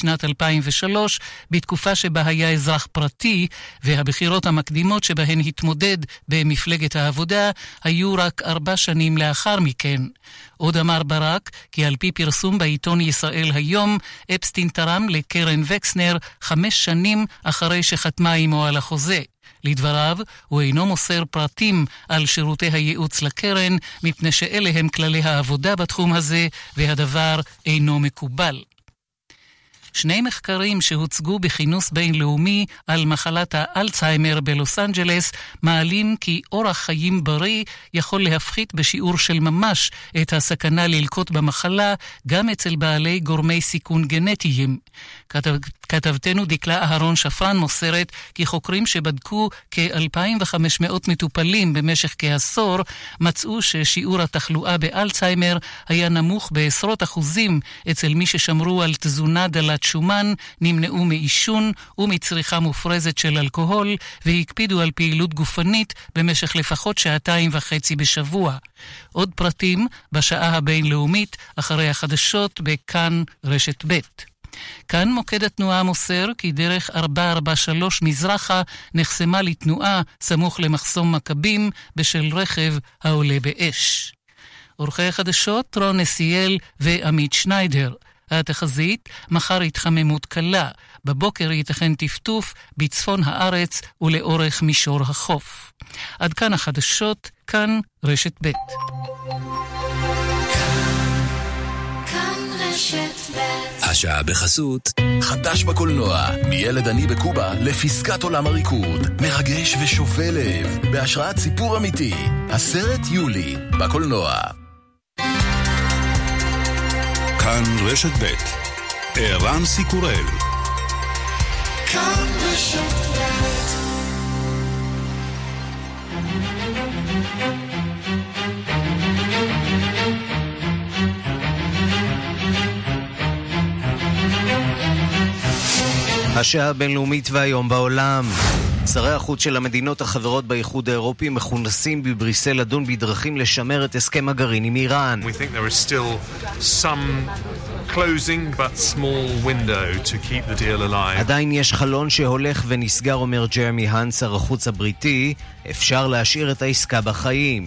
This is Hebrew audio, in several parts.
שנת 2003, בתקופה שבה היה אזרח פרטי, והבחירות המקדימות שבהן התמודד במפלגת העבודה היו רק ארבע שנים לאחר מכן. עוד אמר ברק כי על פי פרסום בעיתון ישראל היום, אפסטין תרם לקרן וקסנר חמש שנים אחרי שחתמה עמו על החוזה. לדבריו, הוא אינו מוסר פרטים על שירותי הייעוץ לקרן, מפני שאלה הם כללי העבודה בתחום הזה, והדבר אינו מקובל. שני מחקרים שהוצגו בכינוס בינלאומי על מחלת האלצהיימר בלוס אנג'לס מעלים כי אורח חיים בריא יכול להפחית בשיעור של ממש את הסכנה ללקוט במחלה גם אצל בעלי גורמי סיכון גנטיים. כתב, כתבתנו דקלה אהרון שפרן מוסרת כי חוקרים שבדקו כ-2,500 מטופלים במשך כעשור מצאו ששיעור התחלואה באלצהיימר היה נמוך בעשרות אחוזים אצל מי ששמרו על תזונה דלת שומן, נמנעו מעישון ומצריכה מופרזת של אלכוהול, והקפידו על פעילות גופנית במשך לפחות שעתיים וחצי בשבוע. עוד פרטים בשעה הבינלאומית, אחרי החדשות בכאן רשת ב'. כאן מוקד התנועה מוסר כי דרך 443 מזרחה נחסמה לתנועה סמוך למחסום מכבים בשל רכב העולה באש. עורכי החדשות רון נסיאל ועמית שניידר. התחזית, מחר התחממות קלה, בבוקר ייתכן טפטוף בצפון הארץ ולאורך מישור החוף. עד כאן החדשות, כאן רשת ב'. השעה בחסות. חדש בקולנוע, מילד עני בקובה לפסקת עולם הריקוד. מרגש ושובה לב, בהשראת סיפור אמיתי. הסרט יולי, בקולנוע. כאן רשת ב' ערן סיקורל כאן רשת השעה הבינלאומית והיום בעולם שרי החוץ של המדינות החברות באיחוד האירופי מכונסים בבריסל לדון בדרכים לשמר את הסכם הגרעין עם איראן. עדיין יש חלון שהולך ונסגר, אומר ג'רמי האנס, שר החוץ הבריטי, אפשר להשאיר את העסקה בחיים.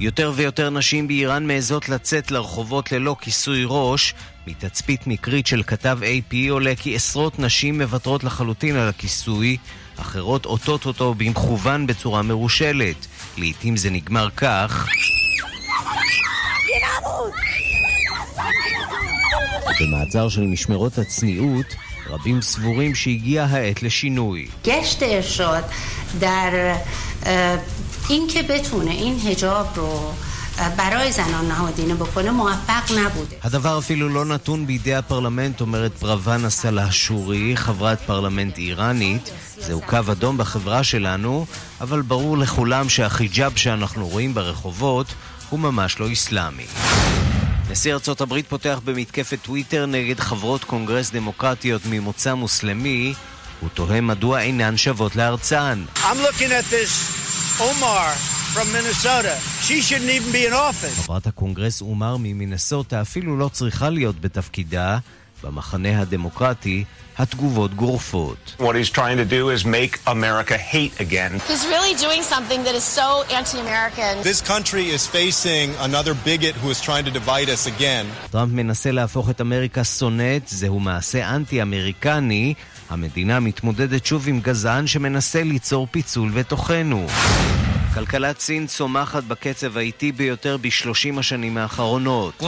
יותר ויותר נשים באיראן מעזות לצאת לרחובות ללא כיסוי ראש. מתצפית מקרית של כתב AP עולה כי עשרות נשים מוותרות לחלוטין על הכיסוי, אחרות עוטות אותו במכוון בצורה מרושלת. לעתים זה נגמר כך... במעצר של משמרות הצניעות, רבים סבורים שהגיעה העת לשינוי. גשת שוד דר... אה, אם כבתונה אין היג'אב רו برای زنان نهادینه بکنه موفق نبوده. הדבר אפילו לא נתון בידי הפרלמנט, אומרת פרוונה סלאשורי, חברת פרלמנט איראנית. זהו קו אדום בחברה שלנו, אבל ברור לכולם שהחיג'אב שאנחנו רואים ברחובות הוא ממש לא אסלאמי. נשיא ארצות הברית פותח במתקפת טוויטר נגד חברות קונגרס דמוקרטיות ממוצא מוסלמי, הוא תוהה מדוע אינן שוות לארצן. I'm looking at this Omar from Minnesota. She shouldn't even be in office. חברת הקונגרס אומר ממינסוטה אפילו לא צריכה להיות בתפקידה. במחנה הדמוקרטי התגובות גורפות. What he's trying to do is make America hate again. He's really doing something that is so anti-American. This country is facing another bigot who is trying to divide us again. טראמפ מנסה להפוך את אמריקה שונאת, זהו מעשה אנטי-אמריקני. המדינה מתמודדת שוב עם גזען שמנסה ליצור פיצול בתוכנו. כלכלת סין צומחת בקצב האיטי ביותר בשלושים השנים האחרונות.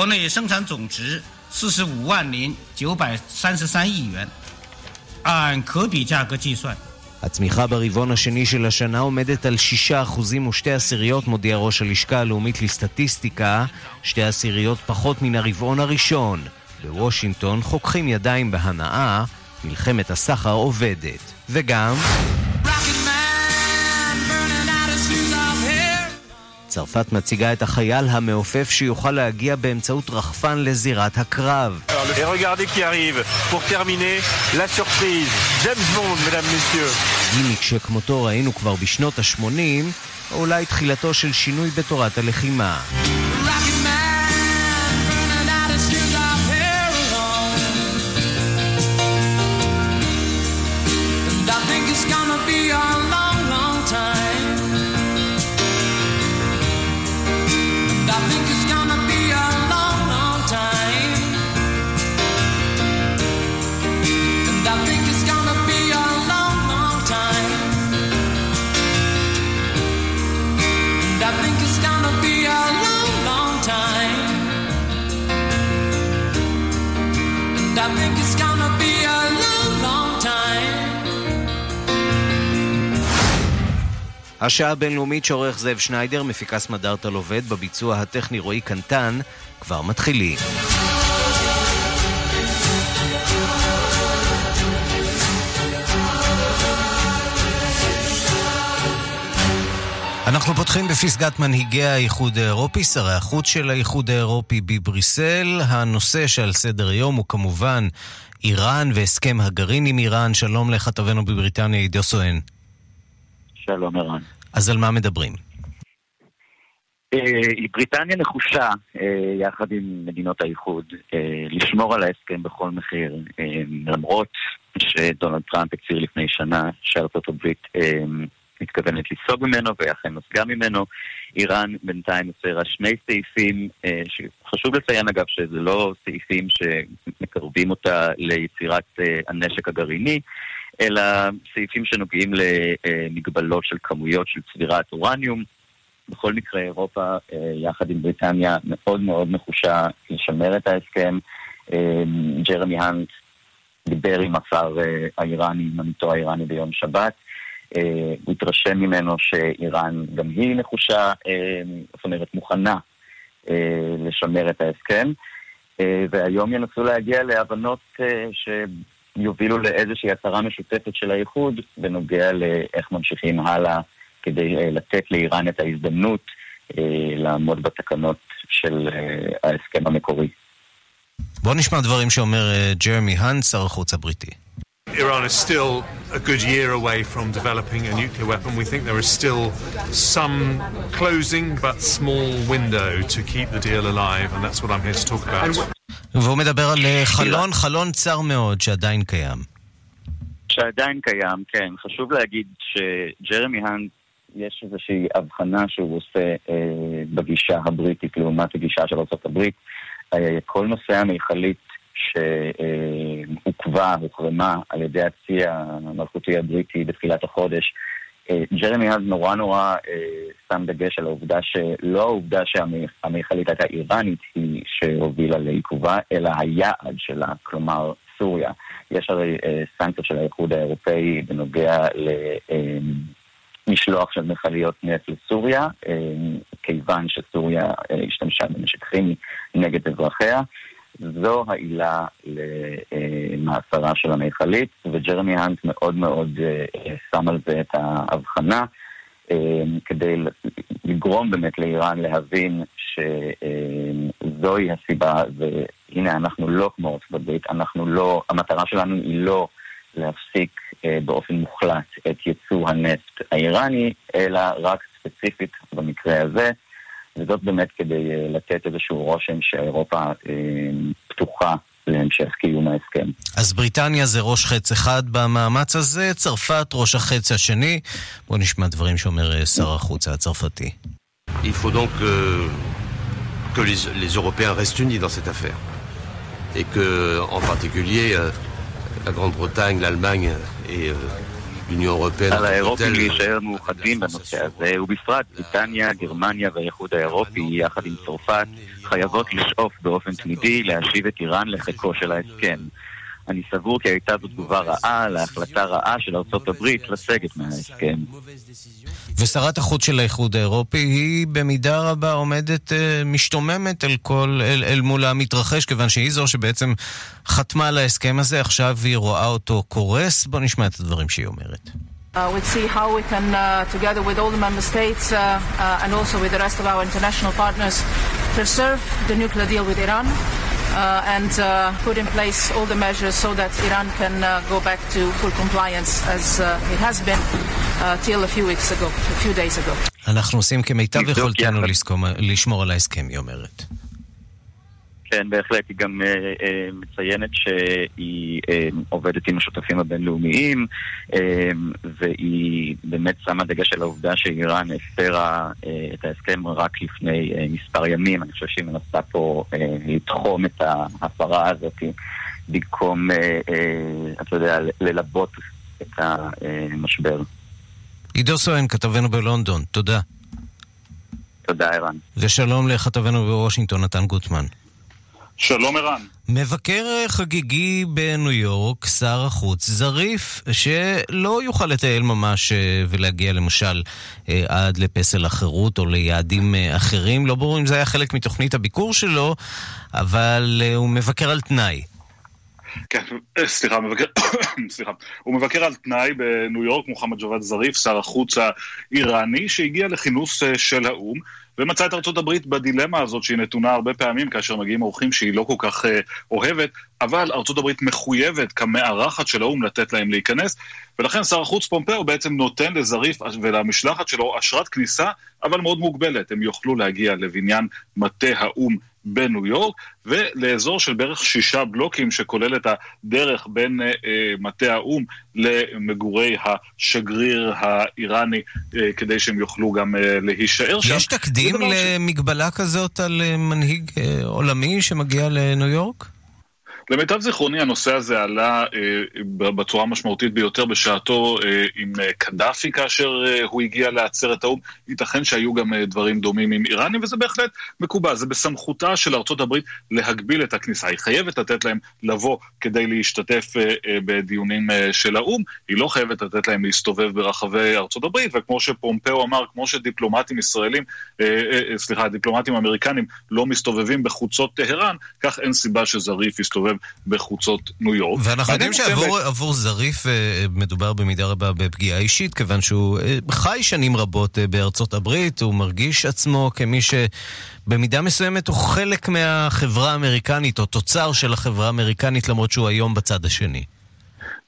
按可比价格计算。הצמיחה ברבעון השני של השנה עומדת על 6% ושתי עשיריות, מודיע ראש הלשכה הלאומית לסטטיסטיקה, שתי עשיריות פחות מן הרבעון הראשון. בוושינגטון חוככים ידיים בהנאה, מלחמת הסחר עובדת. וגם... צרפת מציגה את החייל המעופף שיוכל להגיע באמצעות רחפן לזירת הקרב. גימיק שכמותו ראינו כבר בשנות ה-80, או אולי תחילתו של שינוי בתורת הלחימה. השעה הבינלאומית שעורך זאב שניידר, מפיקה סמדארטה לובד, בביצוע הטכני רועי קנטן, כבר מתחילים. אנחנו פותחים בפסגת מנהיגי האיחוד האירופי, שרי החוץ של האיחוד האירופי בבריסל. הנושא שעל סדר היום הוא כמובן איראן והסכם הגרעין עם איראן. שלום לכתבנו בבריטניה, עידו סואן. שלום ערן. אז על מה מדברים? אה, בריטניה נחושה, אה, יחד עם מדינות האיחוד, אה, לשמור על ההסכם בכל מחיר, למרות שדונלד טראמפ הצהיר לפני שנה שארצות הברית מתכוונת לסוג ממנו ואכן נסגה ממנו. איראן בינתיים הצהירה שני סעיפים, שחשוב לציין אגב שזה לא סעיפים שמקרבים אותה ליצירת הנשק הגרעיני, אלא סעיפים שנוגעים למגבלות של כמויות של צבירת אורניום. בכל מקרה, אירופה, אה, יחד עם בריטניה, מאוד מאוד נחושה לשמר את ההסכם. אה, ג'רמי האנט דיבר עם השר אה, האיראני, עם עמיתו האיראני ביום שבת. הוא התרשם ממנו שאיראן גם היא נחושה, זאת אומרת מוכנה לשמר את ההסכם. והיום ינסו להגיע להבנות שיובילו לאיזושהי הצהרה משותפת של האיחוד בנוגע לאיך ממשיכים הלאה כדי uh, לתת לאיראן את ההזדמנות uh, לעמוד בתקנות של uh, ההסכם המקורי. בוא נשמע דברים שאומר ג'רמי האנט, שר החוץ הבריטי. Iran is still a good year away from developing a nuclear weapon. We think there is still some closing but small window to keep the deal alive, and that's what I'm here to talk about. והוא מדבר על חלון, חלון צר מאוד שעדיין קיים. שעדיין קיים, כן. חשוב להגיד שג'רמי האנט יש איזושהי הבחנה שהוא עושה אה, בגישה הבריטית לעומת הגישה של ארה"ב. אה, כל נושא המכלית שעוכבה, הוחרמה על ידי הצי המלכותי הבריטי בתחילת החודש, אה, ג'רמי אז נורא נורא אה, שם דגש על העובדה שלא העובדה שהמכלית הייתה איראנית היא שהובילה לעיכובה, אלא היעד שלה, כלומר סוריה. יש הרי אה, סנקציות של האיחוד האירופאי בנוגע ל... אה, של מכליות נפט לסוריה, אה, כיוון שסוריה אה, השתמשה בנשק כימי נגד אזרחיה. זו העילה למאסרה של המכלית, וג'רמי האנט מאוד מאוד אה, שם על זה את ההבחנה, כדי לגרום באמת לאיראן להבין שזוהי הסיבה, והנה אנחנו לא כמו ארצות הברית, אנחנו לא, המטרה שלנו היא לא להפסיק אה, באופן מוחלט את ייצוא הנפט האיראני, אלא רק ספציפית במקרה הזה, וזאת באמת כדי אה, לתת איזשהו רושם שאירופה אה, פתוחה להמשך קיום ההסכם. אז בריטניה זה ראש חץ אחד במאמץ הזה, צרפת ראש החץ השני. בואו נשמע דברים שאומר שר החוץ הצרפתי. Il faut donc que, que les, les Européens restent unis dans cette affaire. Et que, en particulier, la Grande-Bretagne, l'Allemagne et l'Union européenne. על האירופים להישאר מאוחדים בנושא הזה, ובפרט בריטניה, גרמניה והאיחוד האירופי, יחד עם צרפת, חייבות לשאוף באופן תמידי להשיב את איראן לחיקו של ההסכם. אני סבור כי הייתה זו תגובה רעה להחלטה רעה של ארצות הברית לסגת מההסכם. ושרת החוץ של האיחוד האירופי היא במידה רבה עומדת, אה, משתוממת אל, כל, אל, אל מול המתרחש, כיוון שהיא זו שבעצם חתמה על ההסכם הזה, עכשיו היא רואה אותו קורס. בוא נשמע את הדברים שהיא אומרת. Uh, we'll see how we can, uh, together with all the member states uh, uh, and also with the rest of our international partners, preserve the nuclear deal with Iran. Uh, and uh, put in place all the measures so that Iran can uh, go back to full compliance as uh, it has been uh, till a few weeks ago, a few days ago. אנחנו עושים כמיטב יכולתנו לשמור על ההסכם, היא אומרת. כן, בהחלט. היא גם אה, אה, מציינת שהיא אה, עובדת עם השותפים הבינלאומיים, אה, והיא באמת שמה דגש על העובדה שאיראן הפרה אה, את ההסכם רק לפני אה, מספר ימים. אני חושב שהיא מנסה פה אה, לתחום את ההפרה הזאת במקום, אה, אה, אתה יודע, ללבות את המשבר. עידו סואן, כתבנו בלונדון, תודה. תודה, ערן. ושלום לכתבנו בוושינגטון, נתן גוטמן. שלום ערן. מבקר חגיגי בניו יורק, שר החוץ זריף, שלא יוכל לטייל ממש אה, ולהגיע למשל אה, עד לפסל החירות או ליעדים אה, אחרים. לא ברור אם זה היה חלק מתוכנית הביקור שלו, אבל הוא מבקר על תנאי. כן, סליחה, מבקר, סליחה. הוא מבקר על תנאי בניו יורק, מוחמד ג'וואד זריף, שר החוץ האיראני, שהגיע לכינוס של האו"ם. ומצא את ארצות הברית בדילמה הזאת שהיא נתונה הרבה פעמים כאשר מגיעים אורחים שהיא לא כל כך אה, אוהבת, אבל ארצות הברית מחויבת כמארחת של האו"ם לתת להם להיכנס, ולכן שר החוץ פומפאו בעצם נותן לזריף ולמשלחת שלו אשרת כניסה, אבל מאוד מוגבלת. הם יוכלו להגיע לבניין מטה האו"ם בניו יורק, ולאזור של בערך שישה בלוקים שכולל את הדרך בין אה, אה, מטה האו"ם למגורי השגריר האיראני, אה, כדי שהם יוכלו גם אה, להישאר שם. יש תקדים למגבלה ש... כזאת על אה, מנהיג אה, עולמי שמגיע לניו יורק? למיטב זיכרוני הנושא הזה עלה אה, בצורה המשמעותית ביותר בשעתו אה, עם אה, קדאפי כאשר אה, הוא הגיע לעצרת האו"ם. ייתכן שהיו גם אה, דברים דומים עם איראנים, וזה בהחלט מקובל. זה בסמכותה של ארצות הברית להגביל את הכניסה. היא חייבת לתת להם לבוא כדי להשתתף אה, אה, בדיונים אה, של האו"ם. היא לא חייבת לתת להם להסתובב ברחבי ארצות הברית, וכמו שפומפאו אמר, כמו שדיפלומטים ישראלים, אה, אה, סליחה, דיפלומטים אמריקנים לא מסתובבים בחוצות טהרן, כך אין סיבה שזריף יסתובב בחוצות ניו יורק. ואנחנו יודעים שעבור זריף אה, מדובר במידה רבה בפגיעה אישית, כיוון שהוא אה, חי שנים רבות אה, בארצות הברית, הוא מרגיש עצמו כמי שבמידה מסוימת הוא חלק מהחברה האמריקנית, או תוצר של החברה האמריקנית, למרות שהוא היום בצד השני.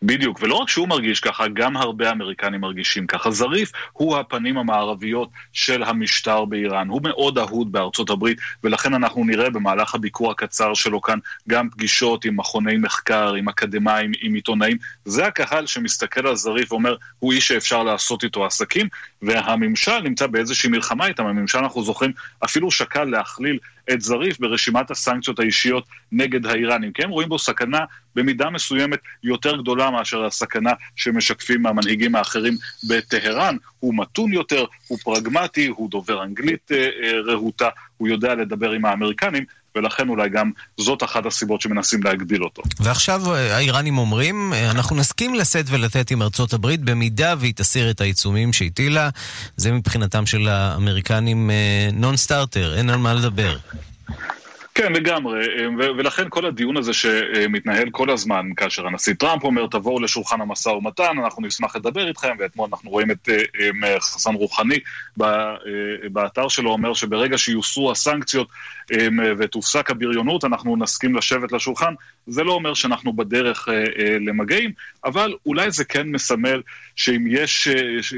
בדיוק, ולא רק שהוא מרגיש ככה, גם הרבה אמריקנים מרגישים ככה. זריף הוא הפנים המערביות של המשטר באיראן. הוא מאוד אהוד בארצות הברית, ולכן אנחנו נראה במהלך הביקור הקצר שלו כאן גם פגישות עם מכוני מחקר, עם אקדמאים, עם עיתונאים. זה הקהל שמסתכל על זריף ואומר, הוא איש שאפשר לעשות איתו עסקים, והממשל נמצא באיזושהי מלחמה איתם. הממשל, אנחנו זוכרים, אפילו שקל להכליל את זריף ברשימת הסנקציות האישיות נגד האיראנים, כי הם רואים בו סכנה במידה מסוימת יותר גדולה מאשר הסכנה שמשקפים המנהיגים האחרים בטהרן. הוא מתון יותר, הוא פרגמטי, הוא דובר אנגלית אה, אה, רהוטה, הוא יודע לדבר עם האמריקנים, ולכן אולי גם זאת אחת הסיבות שמנסים להגדיל אותו. ועכשיו אה, האיראנים אומרים, אה, אנחנו נסכים לשאת ולתת עם ארצות הברית במידה והיא תסיר את העיצומים שהטילה. זה מבחינתם של האמריקנים נון סטארטר, אין על מה לדבר. כן, לגמרי, ולכן כל הדיון הזה שמתנהל כל הזמן, כאשר הנשיא טראמפ אומר, תבואו לשולחן המשא ומתן, אנחנו נשמח לדבר איתכם, ואתמול אנחנו רואים את חסן רוחני באתר שלו אומר שברגע שיוסרו הסנקציות ותופסק הבריונות, אנחנו נסכים לשבת לשולחן. זה לא אומר שאנחנו בדרך למגעים, אבל אולי זה כן מסמל שאם יש,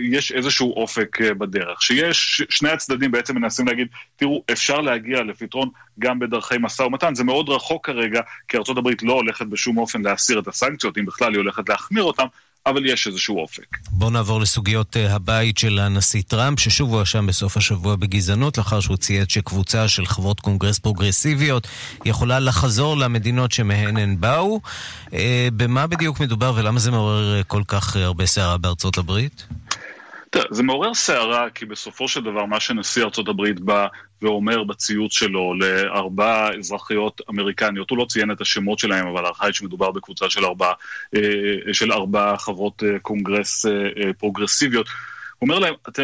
יש איזשהו אופק בדרך, שיש שני הצדדים בעצם מנסים להגיד, תראו, אפשר להגיע לפתרון גם בדרכי משא ומתן. זה מאוד רחוק כרגע, כי ארה"ב לא הולכת בשום אופן להסיר את הסנקציות, אם בכלל היא הולכת להחמיר אותן, אבל יש איזשהו אופק. בואו נעבור לסוגיות אה, הבית של הנשיא טראמפ, ששוב הואשם בסוף השבוע בגזענות, לאחר שהוא צייץ שקבוצה של חברות קונגרס פרוגרסיביות יכולה לחזור למדינות שמהן הן באו. אה, במה בדיוק מדובר ולמה זה מעורר אה, כל כך הרבה סערה בארצות הברית? תראה, זה מעורר סערה, כי בסופו של דבר מה שנשיא ארצות הברית בא ואומר בציוץ שלו לארבע אזרחיות אמריקניות, הוא לא ציין את השמות שלהם, אבל ההערכה היא שמדובר בקבוצה של ארבע, אה, של ארבע חברות אה, קונגרס אה, פרוגרסיביות. אומר להם, את,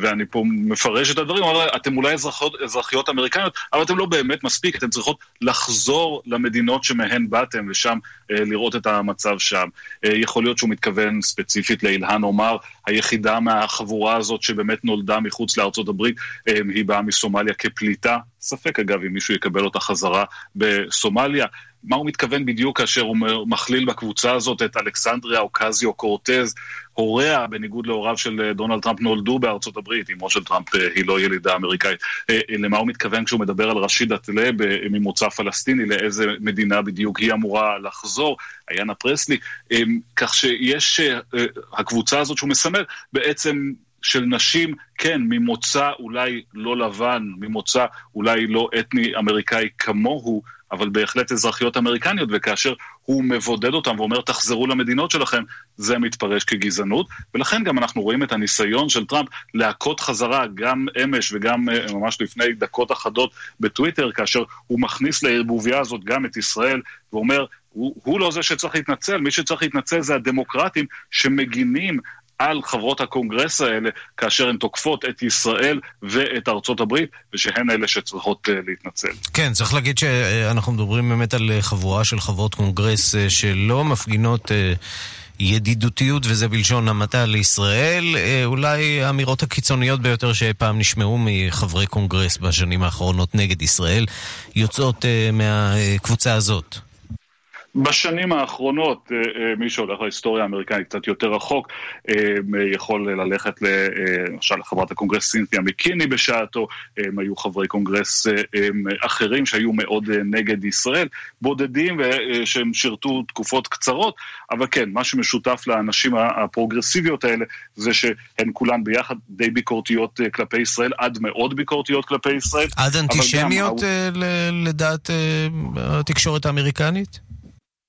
ואני פה מפרש את הדברים, אומר להם, אתם אולי אזרחיות, אזרחיות אמריקניות, אבל אתם לא באמת מספיק, אתם צריכות לחזור למדינות שמהן באתם ושם אה, לראות את המצב שם. אה, יכול להיות שהוא מתכוון ספציפית לאילהן עומר, היחידה מהחבורה הזאת שבאמת נולדה מחוץ לארצות הברית, אה, היא באה מסומליה כפליטה. ספק אגב אם מישהו יקבל אותה חזרה בסומליה. מה הוא מתכוון בדיוק כאשר הוא מכליל בקבוצה הזאת את אלכסנדריה אוקזיו קורטז, הוריה, בניגוד להוריו של אה, דונלד טראמפ, נולדו בארצות הברית, אמו של טראמפ אה, היא לא ילידה אמריקאית. אה, למה הוא מתכוון כשהוא מדבר על רשידה טלב ממוצא פלסטיני, לאיזה מדינה בדיוק היא אמורה לחזור, איינה פרסלי, כך שיש, הקבוצה הזאת שהוא מסמל, בעצם של נשים, כן, ממוצא אולי לא לבן, ממוצא אולי לא אתני אמריקאי כמוהו, אבל בהחלט אזרחיות אמריקניות, וכאשר הוא מבודד אותם ואומר תחזרו למדינות שלכם, זה מתפרש כגזענות, ולכן גם אנחנו רואים את הניסיון של טראמפ להכות חזרה גם אמש וגם אה, ממש לפני דקות אחדות בטוויטר, כאשר הוא מכניס לערבוביה הזאת גם את ישראל, ואומר, הוא, הוא לא זה שצריך להתנצל, מי שצריך להתנצל זה הדמוקרטים שמגינים על חברות הקונגרס האלה כאשר הן תוקפות את ישראל ואת ארצות הברית, ושהן אלה שצריכות uh, להתנצל. כן, צריך להגיד שאנחנו מדברים באמת על חבורה של חברות קונגרס uh, שלא מפגינות... ידידותיות, וזה בלשון המעטה לישראל, אולי האמירות הקיצוניות ביותר שאי פעם נשמעו מחברי קונגרס בשנים האחרונות נגד ישראל, יוצאות מהקבוצה הזאת. בשנים האחרונות, אה, אה, מי שהולך להיסטוריה האמריקנית קצת יותר רחוק, אה, יכול ללכת למשל לחברת הקונגרס סינתיה מקיני בשעתו, הם היו חברי קונגרס אחרים שהיו מאוד נגד ישראל, בודדים שהם שירתו תקופות קצרות, אבל כן, מה שמשותף לאנשים הפרוגרסיביות האלה זה שהן כולן ביחד די ביקורתיות כלפי ישראל, עד מאוד ביקורתיות כלפי ישראל. עד אנטישמיות לדעת התקשורת האמריקנית?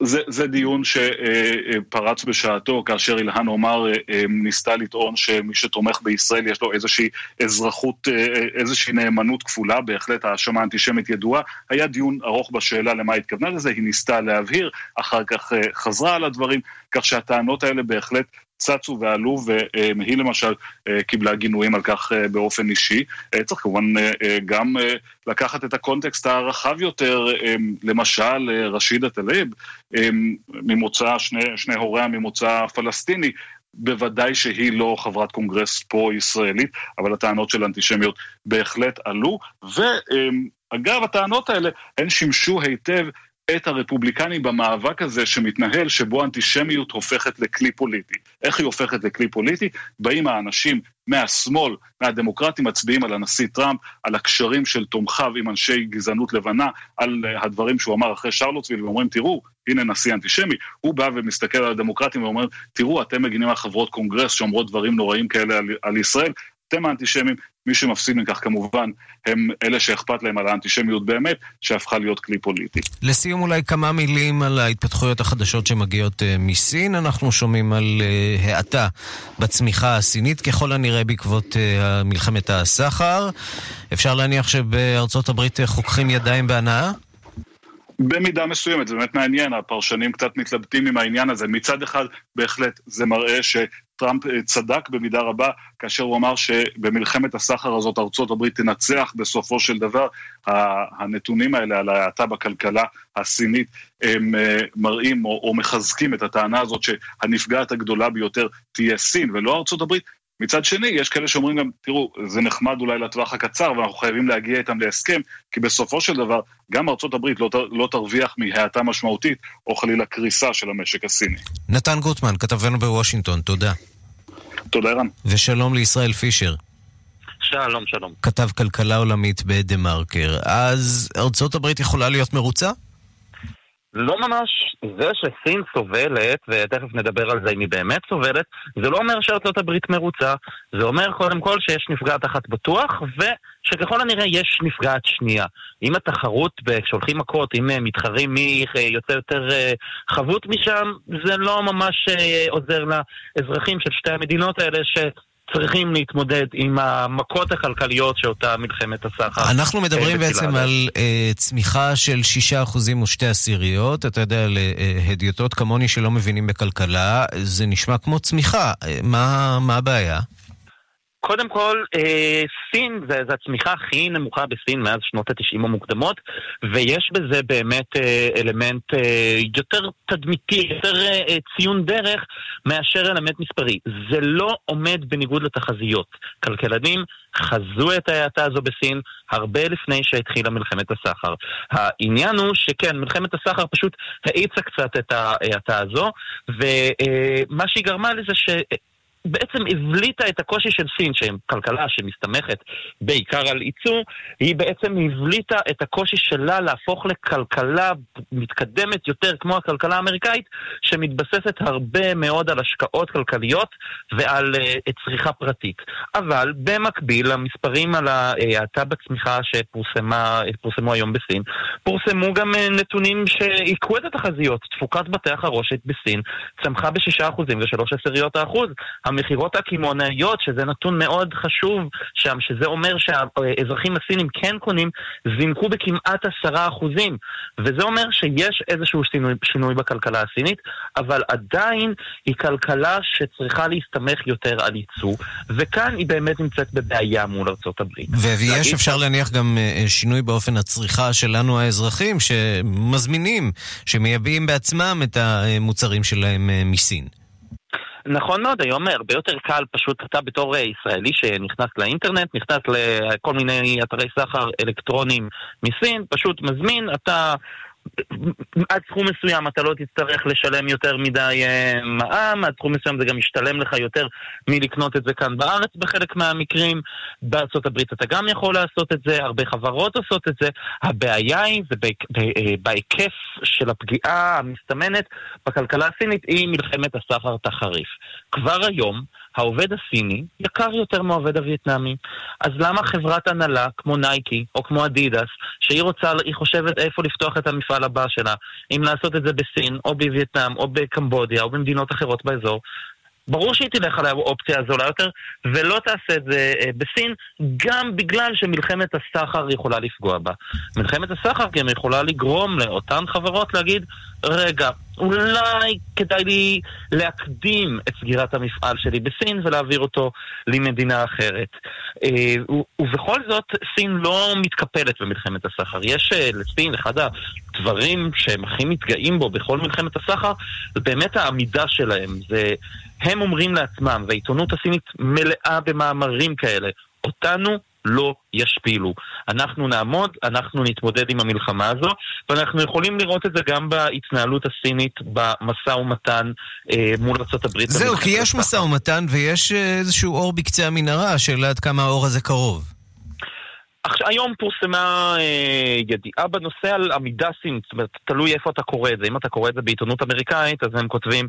זה, זה דיון שפרץ בשעתו, כאשר אילהן עומר אה, אה, ניסתה לטעון שמי שתומך בישראל יש לו איזושהי אזרחות, אה, איזושהי נאמנות כפולה, בהחלט האשמה אנטישמית ידועה. היה דיון ארוך בשאלה למה התכוונה לזה, היא ניסתה להבהיר, אחר כך חזרה על הדברים, כך שהטענות האלה בהחלט צצו ועלו, והיא למשל אה, קיבלה גינויים על כך אה, באופן אישי. אה, צריך כמובן גם לקחת את הקונטקסט הרחב יותר, למשל רשידה טלב, ממוצא, שני, שני הוריה ממוצא פלסטיני, בוודאי שהיא לא חברת קונגרס פרו-ישראלית, אבל הטענות של אנטישמיות בהחלט עלו, ואגב, הטענות האלה, הן שימשו היטב את הרפובליקנים במאבק הזה שמתנהל, שבו אנטישמיות הופכת לכלי פוליטי. איך היא הופכת לכלי פוליטי? באים האנשים מהשמאל, מהדמוקרטים, מצביעים על הנשיא טראמפ, על הקשרים של תומכיו עם אנשי גזענות לבנה, על הדברים שהוא אמר אחרי שרלוטסוויל, ואומרים, תראו, הנה נשיא אנטישמי. הוא בא ומסתכל על הדמוקרטים ואומר, תראו, אתם מגינים על חברות קונגרס שאומרות דברים נוראים כאלה על, על ישראל, אתם האנטישמים, מי שמפסיד מכך כמובן הם אלה שאכפת להם על האנטישמיות באמת, שהפכה להיות כלי פוליטי. לסיום אולי כמה מילים על ההתפתחויות החדשות שמגיעות uh, מסין. אנחנו שומעים על uh, האטה בצמיחה הסינית, ככל הנראה בעקבות uh, מלחמת הסחר. אפשר להניח שבארצות הברית חוככים ידיים בהנאה? במידה מסוימת, זה באמת מעניין, הפרשנים קצת מתלבטים עם העניין הזה. מצד אחד, בהחלט זה מראה שטראמפ אה, צדק במידה רבה, כאשר הוא אמר שבמלחמת הסחר הזאת ארצות הברית תנצח בסופו של דבר. הנתונים האלה על ההאטה בכלכלה הסינית הם אה, מראים או מחזקים את הטענה הזאת שהנפגעת הגדולה ביותר תהיה סין ולא ארצות הברית. מצד שני, יש כאלה שאומרים גם, תראו, זה נחמד אולי לטווח הקצר, ואנחנו חייבים להגיע איתם להסכם, כי בסופו של דבר, גם ארצות הברית לא, לא תרוויח מהאטה משמעותית, או חלילה קריסה של המשק הסיני. נתן גוטמן, כתבנו בוושינגטון, תודה. תודה, רן. ושלום לישראל פישר. שלום, שלום. כתב כלכלה עולמית בדה מרקר. אז ארצות הברית יכולה להיות מרוצה? לא ממש. זה שסין סובלת, ותכף נדבר על זה אם היא באמת סובלת, זה לא אומר שארצות הברית מרוצה. זה אומר קודם כל שיש נפגעת אחת בטוח, ושככל הנראה יש נפגעת שנייה. אם התחרות, כשהולכים מכות, אם אה, מתחרים מי יוצא יותר אה, חבוט משם, זה לא ממש אה, עוזר לאזרחים של שתי המדינות האלה, ש... צריכים להתמודד עם המכות הכלכליות שאותה מלחמת הסחר. אנחנו מדברים בעצם על uh, צמיחה של 6% ושתי עשיריות. אתה יודע, להדיוטות כמוני שלא מבינים בכלכלה, זה נשמע כמו צמיחה. מה, מה הבעיה? קודם כל, אה, סין, זו הצמיחה הכי נמוכה בסין מאז שנות ה-90 המוקדמות, ויש בזה באמת אה, אלמנט אה, יותר תדמיתי, יותר אה, אה, ציון דרך, מאשר אלמנט מספרי. זה לא עומד בניגוד לתחזיות. כלכלנים חזו את ההאטה הזו בסין הרבה לפני שהתחילה מלחמת הסחר. העניין הוא שכן, מלחמת הסחר פשוט האיצה קצת את ההאטה הזו, ומה שהיא גרמה לזה ש... בעצם הבליטה את הקושי של סין, שהיא כלכלה שמסתמכת בעיקר על ייצוא, היא בעצם הבליטה את הקושי שלה להפוך לכלכלה מתקדמת יותר כמו הכלכלה האמריקאית, שמתבססת הרבה מאוד על השקעות כלכליות ועל uh, צריכה פרטית. אבל במקביל, המספרים על ההאטה בצמיחה שפורסמו היום בסין, פורסמו גם uh, נתונים שהיכו את התחזיות. תפוקת בתי החרושת בסין צמחה ב-6% ו-3 עשיריות האחוז. המכירות הקמעונאיות, שזה נתון מאוד חשוב שם, שזה אומר שהאזרחים הסינים כן קונים, זינקו בכמעט עשרה אחוזים. וזה אומר שיש איזשהו שינוי, שינוי בכלכלה הסינית, אבל עדיין היא כלכלה שצריכה להסתמך יותר על ייצוא, וכאן היא באמת נמצאת בבעיה מול ארצות הברית. ויש אפשר להניח גם אה, שינוי באופן הצריכה שלנו האזרחים, שמזמינים, שמייבאים בעצמם את המוצרים שלהם אה, מסין. נכון מאוד, היום הרבה יותר קל פשוט אתה בתור אה, ישראלי שנכנס לאינטרנט, נכנס לכל מיני אתרי סחר אלקטרוניים מסין, פשוט מזמין, אתה עד סכום מסוים אתה לא תצטרך לשלם יותר מדי uh, מע"מ, עד סכום מסוים זה גם ישתלם לך יותר מלקנות את זה כאן בארץ בחלק מהמקרים. הברית אתה גם יכול לעשות את זה, הרבה חברות עושות את זה. הבעיה היא, זה אה, בהיקף של הפגיעה המסתמנת בכלכלה הסינית, היא מלחמת הסחר תחריף. כבר היום, העובד הסיני יקר יותר מהעובד הווייטנאמי. אז למה חברת הנהלה כמו נייקי או כמו אדידס, שהיא רוצה, היא חושבת איפה לפתוח את המפעל הבא שלה, אם לעשות את זה בסין או בווייטנאם או בקמבודיה או במדינות אחרות באזור, ברור שהיא תלך על האופציה הזולה יותר, ולא תעשה את זה אה, בסין, גם בגלל שמלחמת הסחר יכולה לפגוע בה. מלחמת הסחר גם יכולה לגרום לאותן חברות להגיד, רגע, אולי כדאי לי להקדים את סגירת המפעל שלי בסין ולהעביר אותו למדינה אחרת. אה, ובכל זאת, סין לא מתקפלת במלחמת הסחר. יש אה, לסין, אחד הדברים שהם הכי מתגאים בו בכל מלחמת הסחר, זה באמת העמידה שלהם. זה... הם אומרים לעצמם, והעיתונות הסינית מלאה במאמרים כאלה, אותנו לא ישפילו. אנחנו נעמוד, אנחנו נתמודד עם המלחמה הזו, ואנחנו יכולים לראות את זה גם בהתנהלות הסינית במשא ומתן אה, מול ארה"ב. זהו, כי יש משא ומתן ויש איזשהו אור בקצה המנהרה, השאלה עד כמה האור הזה קרוב. עכשיו, היום פורסמה אה, ידיעה בנושא על עמידה סינית, זאת אומרת, תלוי איפה אתה קורא את זה. אם אתה קורא את זה בעיתונות אמריקאית, אז הם כותבים,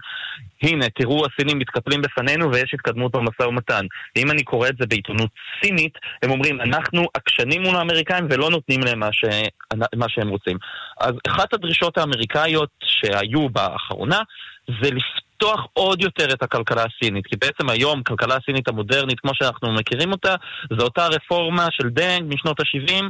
הנה, תראו, הסינים מתקפלים בפנינו ויש התקדמות במשא ומתן. אם אני קורא את זה בעיתונות סינית, הם אומרים, אנחנו עקשנים מול האמריקאים ולא נותנים להם מה, ש... מה שהם רוצים. אז אחת הדרישות האמריקאיות שהיו באחרונה, זה. לפתוח עוד יותר את הכלכלה הסינית, כי בעצם היום כלכלה הסינית המודרנית, כמו שאנחנו מכירים אותה, זו אותה רפורמה של דנג משנות ה-70,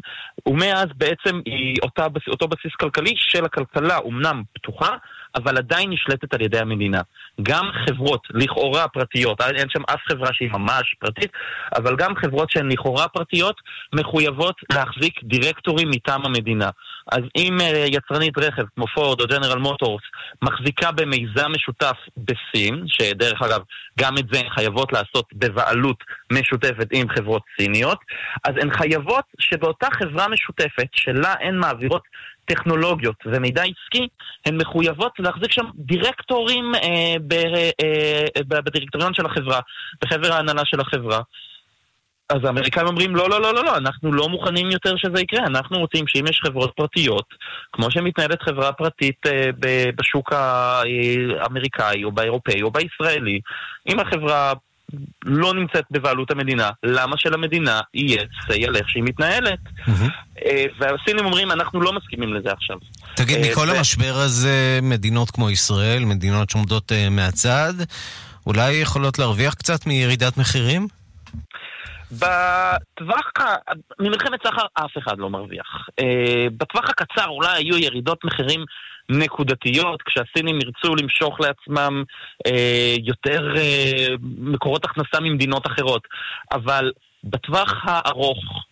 ומאז בעצם היא אותה, אותו בסיס כלכלי של הכלכלה, אמנם פתוחה, אבל עדיין נשלטת על ידי המדינה. גם חברות לכאורה פרטיות, אין שם אף חברה שהיא ממש פרטית, אבל גם חברות שהן לכאורה פרטיות מחויבות להחזיק דירקטורים מטעם המדינה. אז אם אה, יצרנית רכב כמו פורד או ג'נרל מוטורס מחזיקה במיזם משותף בסין, שדרך אגב, גם את זה הן חייבות לעשות בבעלות משותפת עם חברות סיניות, אז הן חייבות שבאותה חברה משותפת, שלה הן מעבירות טכנולוגיות ומידע עסקי, הן מחויבות להחזיק שם דירקטורים אה, ב, אה, אה, בדירקטוריון של החברה, בחבר ההנהלה של החברה. אז האמריקאים אומרים, לא, לא, לא, לא, לא, אנחנו לא מוכנים יותר שזה יקרה. אנחנו רוצים שאם יש חברות פרטיות, כמו שמתנהלת חברה פרטית אה, בשוק האמריקאי או באירופאי או בישראלי, אם החברה לא נמצאת בבעלות המדינה, למה שלמדינה יהיה סיי על איך שהיא מתנהלת? אה, והסינים אומרים, אנחנו לא מסכימים לזה עכשיו. תגיד, אה, מכל המשבר הזה, מדינות כמו ישראל, מדינות שעומדות אה, מהצד, אולי יכולות להרוויח קצת מירידת מחירים? בטווח, ממלחמת סחר אף אחד לא מרוויח. בטווח הקצר אולי היו ירידות מחירים נקודתיות, כשהסינים ירצו למשוך לעצמם אה, יותר אה, מקורות הכנסה ממדינות אחרות. אבל בטווח הארוך,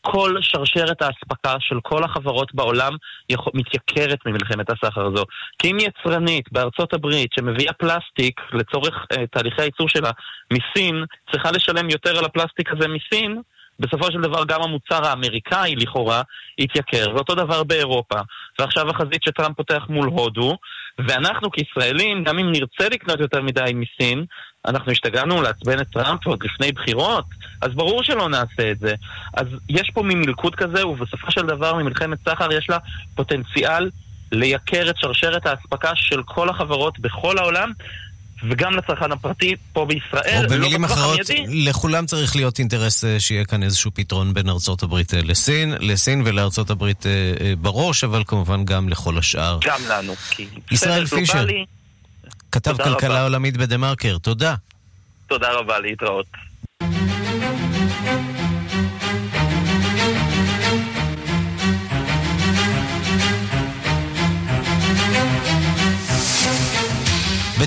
כל שרשרת האספקה של כל החברות בעולם יכול, מתייקרת ממלחמת הסחר הזו. כי אם יצרנית בארצות הברית שמביאה פלסטיק לצורך uh, תהליכי הייצור שלה מסין, צריכה לשלם יותר על הפלסטיק הזה מסין, בסופו של דבר גם המוצר האמריקאי לכאורה התייקר, ואותו דבר באירופה. ועכשיו החזית שטראמפ פותח מול הודו, ואנחנו כישראלים, גם אם נרצה לקנות יותר מדי מסין, אנחנו השתגענו לעצבן את טראמפ עוד לפני בחירות, אז ברור שלא נעשה את זה. אז יש פה מין מלכוד כזה, ובסופו של דבר ממלחמת סחר יש לה פוטנציאל לייקר את שרשרת האספקה של כל החברות בכל העולם, וגם לצרכן הפרטי פה בישראל. או במילים אחרות, לכולם צריך להיות אינטרס אה, שיהיה כאן איזשהו פתרון בין ארצות הברית אה, לסין, לסין ולארצות הברית אה, בראש, אבל כמובן גם לכל השאר. גם לנו, כי ישראל פישר, כתב כלכלה רבה. עולמית בדה מרקר, תודה. תודה רבה, להתראות.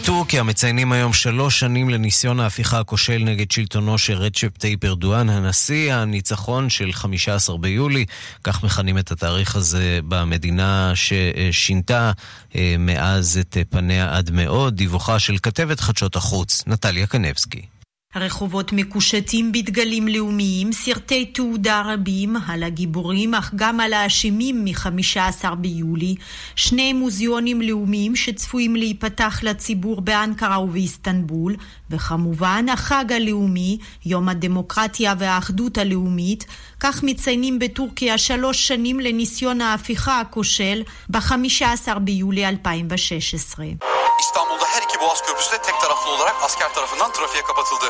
בטורקיה מציינים היום שלוש שנים לניסיון ההפיכה הכושל נגד שלטונו של רצ'פ טייפ ארדואן הנשיא, הניצחון של 15 ביולי, כך מכנים את התאריך הזה במדינה ששינתה אה, מאז את פניה עד מאוד. דיווחה של כתבת חדשות החוץ, נטליה קנבסקי. הרחובות מקושטים בדגלים לאומיים, סרטי תעודה רבים על הגיבורים אך גם על האשמים מ-15 ביולי, שני מוזיאונים לאומיים שצפויים להיפתח לציבור באנקרה ובאיסטנבול, וכמובן החג הלאומי, יום הדמוקרטיה והאחדות הלאומית, כך מציינים בטורקיה שלוש שנים לניסיון ההפיכה הכושל ב-15 ביולי 2016. İstanbul'da her iki Boğaz Köprüsü de tek taraflı olarak asker tarafından trafiğe kapatıldı.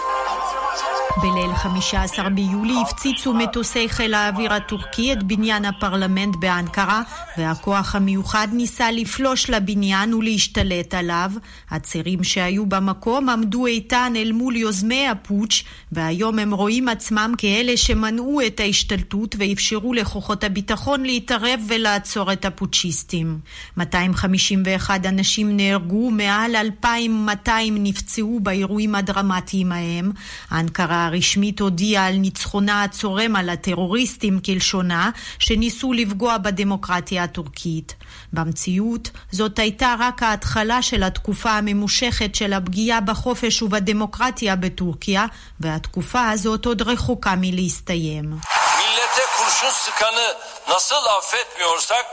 בליל 15 ביולי הפציצו מטוסי חיל האוויר הטורקי את בניין הפרלמנט באנקרה והכוח המיוחד ניסה לפלוש לבניין ולהשתלט עליו. הצירים שהיו במקום עמדו איתן אל מול יוזמי הפוטש והיום הם רואים עצמם כאלה שמנעו את ההשתלטות ואפשרו לכוחות הביטחון להתערב ולעצור את הפוטשיסטים. 251 אנשים נהרגו, מעל 2,200 נפצעו באירועים הדרמטיים ההם. אנקרה הרשמית הודיעה על ניצחונה הצורם על הטרוריסטים כלשונה, שניסו לפגוע בדמוקרטיה הטורקית. במציאות, זאת הייתה רק ההתחלה של התקופה הממושכת של הפגיעה בחופש ובדמוקרטיה בטורקיה, והתקופה הזאת עוד רחוקה מלהסתיים. millete kurşun sıkanı nasıl affetmiyorsak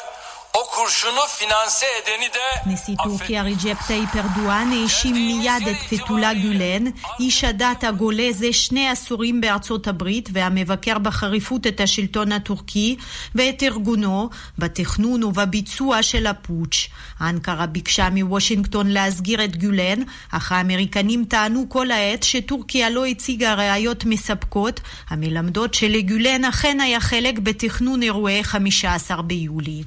נשיא טורקיה רג'פ טייפ ארדואן האשים מיד את פתהוללה גולן, איש הדת הגולה זה שני עשורים בארצות הברית והמבקר בחריפות את השלטון הטורקי ואת ארגונו בתכנון ובביצוע של הפוטש. אנקרה ביקשה מוושינגטון להסגיר את גולן, אך האמריקנים טענו כל העת שטורקיה לא הציגה ראיות מספקות המלמדות שלגולן אכן היה חלק בתכנון אירועי 15 ביולי.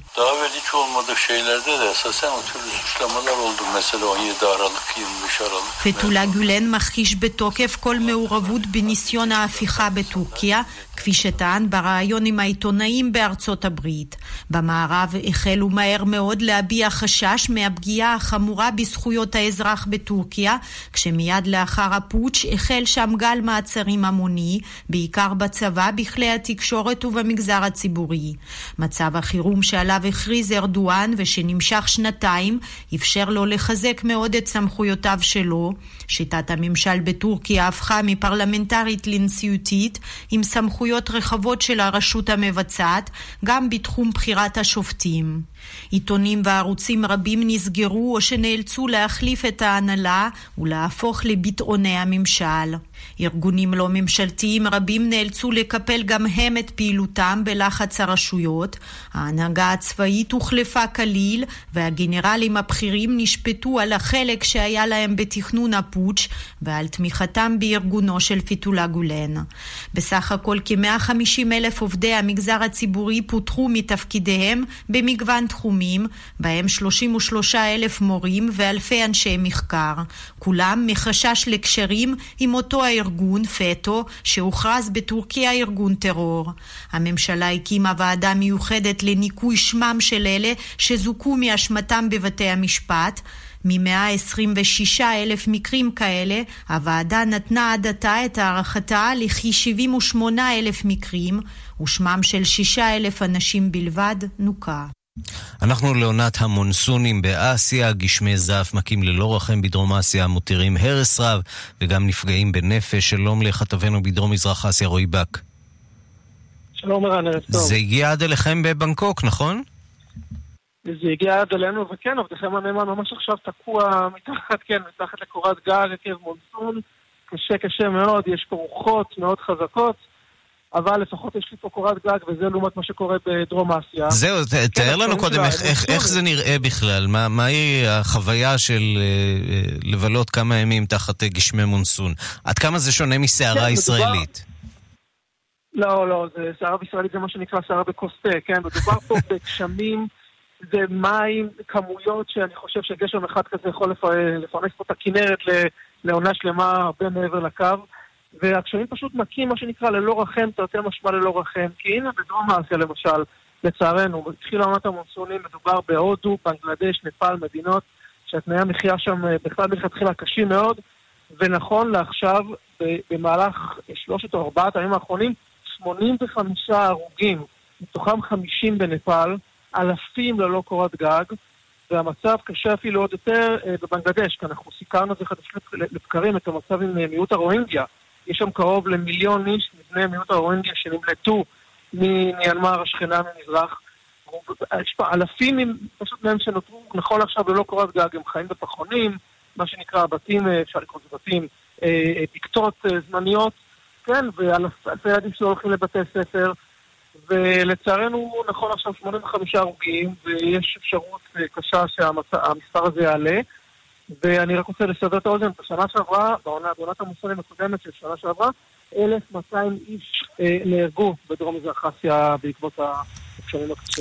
hiç olmadık şeylerde de esasen o türlü suçlamalar oldu. Mesela 17 Aralık, 25 Aralık. פטולה גולן מכחיש בתוקף כל מעורבות בניסיון ההפיכה בטורקיה, כפי שטען בריאיון עם העיתונאים בארצות הברית. במערב החלו מהר מאוד להביע חשש מהפגיעה החמורה בזכויות האזרח בטורקיה, כשמיד לאחר הפוטש החל שם גל מעצרים המוני, בעיקר בצבא, בכלי התקשורת ובמגזר הציבורי. מצב החירום שעליו הכריז ארדואן ושנמשך שנתיים, אפשר לו לחזק מאוד את סמכויותיו שלו. שיטת הממשל בטורקיה הפכה מפרלמנטרית לנשיאותית, עם סמכויות רחבות של הרשות המבצעת, גם בתחום בחירת השופטים. עיתונים וערוצים רבים נסגרו או שנאלצו להחליף את ההנהלה ולהפוך לביטאוני הממשל. ארגונים לא ממשלתיים רבים נאלצו לקפל גם הם את פעילותם בלחץ הרשויות. ההנהגה הצבאית הוחלפה כליל, והגנרלים הבכירים נשפטו על החלק שהיה להם בתכנון הפוטש ועל תמיכתם בארגונו של פיתולה גולן. בסך הכל כ-150 אלף עובדי המגזר הציבורי פוטרו מתפקידיהם במגוון תחומים, בהם 33 אלף מורים ואלפי אנשי מחקר. כולם מחשש לקשרים עם אותו הארגון, פטו, שהוכרז בטורקיה ארגון טרור. הממשלה הקימה ועדה מיוחדת לניקוי שמם של אלה שזוכו מאשמתם בבתי המשפט. מ-126 אלף מקרים כאלה, הוועדה נתנה עד עתה את הערכתה לכי 78 אלף מקרים, ושמם של 6 אלף אנשים בלבד נוקה. אנחנו לעונת המונסונים באסיה, גשמי זעף מכים ללא רחם בדרום אסיה, מותירים הרס רב וגם נפגעים בנפש. שלום לכתבנו בדרום מזרח אסיה, רועי בק. שלום ערן, ערב טוב. זה הגיע עד אליכם בבנקוק, נכון? זה הגיע עד אלינו, וכן, עבדכם הנאמן ממש עכשיו תקוע מתחת, כן, מתחת לקורת גג עקב מונסון. קשה קשה מאוד, יש פה רוחות מאוד חזקות. אבל לפחות יש לי פה קורת גג, וזה לעומת מה שקורה בדרום אסיה. זהו, כן, תאר לנו קודם איך, איך, איך זה נראה בכלל, מה, מהי החוויה של uh, לבלות כמה ימים תחת uh, גשמי מונסון? עד כמה זה שונה מסערה כן, ישראלית? מדובר... לא, לא, זה סערה ישראלית זה מה שנקרא סערה בכוס תה, כן? מדובר פה בגשמים, זה מים, כמויות שאני חושב שגשם אחד כזה יכול לפרנס פה את הכנרת לעונה שלמה הרבה מעבר לקו. והגשמים פשוט מכים, מה שנקרא, ללא רחם, תרתי משמע ללא רחם. כי הנה בדרום אסיה למשל, לצערנו, התחילה עונת המונסונים, מדובר בהודו, בנגלדש, נפאל, מדינות שהתנאי המחיה שם אה, בכלל מלכתחילה קשים מאוד, ונכון לעכשיו, במהלך שלושת או ארבעת הימים האחרונים, 85 הרוגים, מתוכם 50 בנפאל, אלפים ללא קורת גג, והמצב קשה אפילו עוד יותר אה, בבנגלדש, כי אנחנו סיכרנו את זה חדשים לבקרים, את המצב עם אה, מיעוט הרוהינגיה. יש שם קרוב למיליון איש מבני מיעוט הרואינגיה שנמלטו ממיינמר השכנה ממזרח. יש פה אלפים פשוט מהם שנותרו נכון עכשיו ללא קורת גג, הם חיים בפחונים, מה שנקרא בתים, אה, אפשר לקרוא לזה בתים, אה, אה, זמניות, כן, ואלפי ילדים שלא הולכים לבתי ספר, ולצערנו נכון עכשיו 85 הרוגים, ויש אפשרות קשה שהמספר הזה יעלה. ואני רק רוצה לסבר את האוזן, בשנה שעברה, בעונה, בעונת המוסלמים הקודמת של שנה שעברה, 1,200 איש אה, נהרגו בדרום מזרח אסיה בעקבות ה...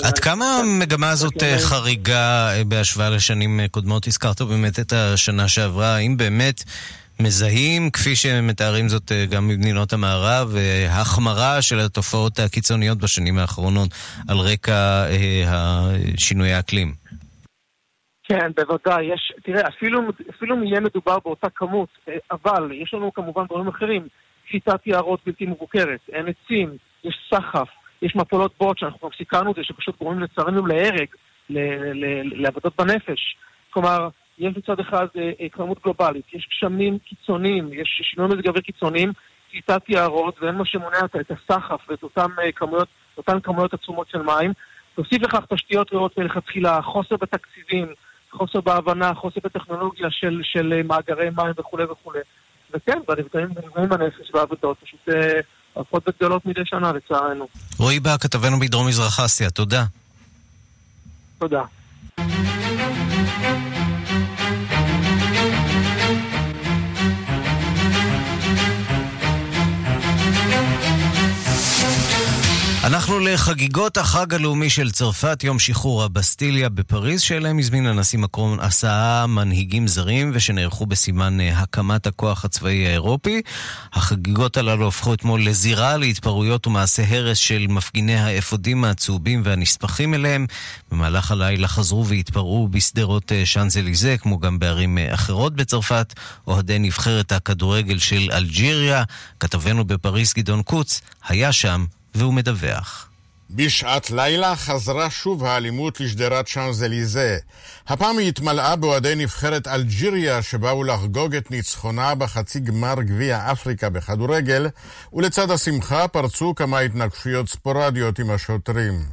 עד כמה המגמה הזאת אה, חריגה אה, בהשוואה לשנים אה, קודמות? הזכרת באמת את השנה שעברה. האם באמת מזהים, כפי שמתארים זאת גם במדינות המערב, החמרה של התופעות הקיצוניות בשנים האחרונות על רקע שינויי האקלים? כן, בוודאי. יש, תראה, אפילו, אפילו אם יהיה מדובר באותה כמות, אה, אבל יש לנו כמובן דברים אחרים. שיטת יערות בלתי מבוקרת, אין עצים, יש סחף, יש מפולות בוט שאנחנו כבר סיכרנו את זה, שפשוט גורמים לצערנו להרג, לעבודות בנפש. כלומר, יש מצד אחד אה, אה, כמות גלובלית, יש גשמים קיצוניים, יש שינוי מזג אוויר קיצוניים, שיטת יערות, ואין מה שמונע את הסחף ואת אותן כמויות, אותן כמויות עצומות של מים. תוסיף לכך תשתיות רעות מלכתחילה, חוסר בתקציבים, חוסר בהבנה, חוסר בטכנולוגיה של, של אה, מאגרי מים וכולי וכולי. וכן, והנפגעים בנפש והעבודות פשוט אה, הולכות וגדולות מדי שנה, לצערנו. רועי בא, כתבנו בדרום מזרח אסיה, תודה. תודה. אנחנו לחגיגות החג הלאומי של צרפת, יום שחרור הבסטיליה בפריז, שאליהם הזמין הנשיא מקרון עשרה מנהיגים זרים ושנערכו בסימן אה, הקמת הכוח הצבאי האירופי. החגיגות הללו הפכו אתמול לזירה להתפרעויות ומעשי הרס של מפגיני האפודים הצהובים והנספחים אליהם. במהלך הלילה חזרו והתפרעו בשדרות אה, שאנזליזה, כמו גם בערים אה, אחרות בצרפת, אוהדי נבחרת הכדורגל של אלג'יריה. כתבנו בפריז גדעון קוץ היה שם והוא מדווח. בשעת לילה חזרה שוב האלימות לשדרת שאנזליזה. הפעם היא התמלאה באוהדי נבחרת אלג'יריה שבאו לחגוג את ניצחונה בחצי גמר גביע אפריקה בכדורגל, ולצד השמחה פרצו כמה התנגשויות ספורדיות עם השוטרים.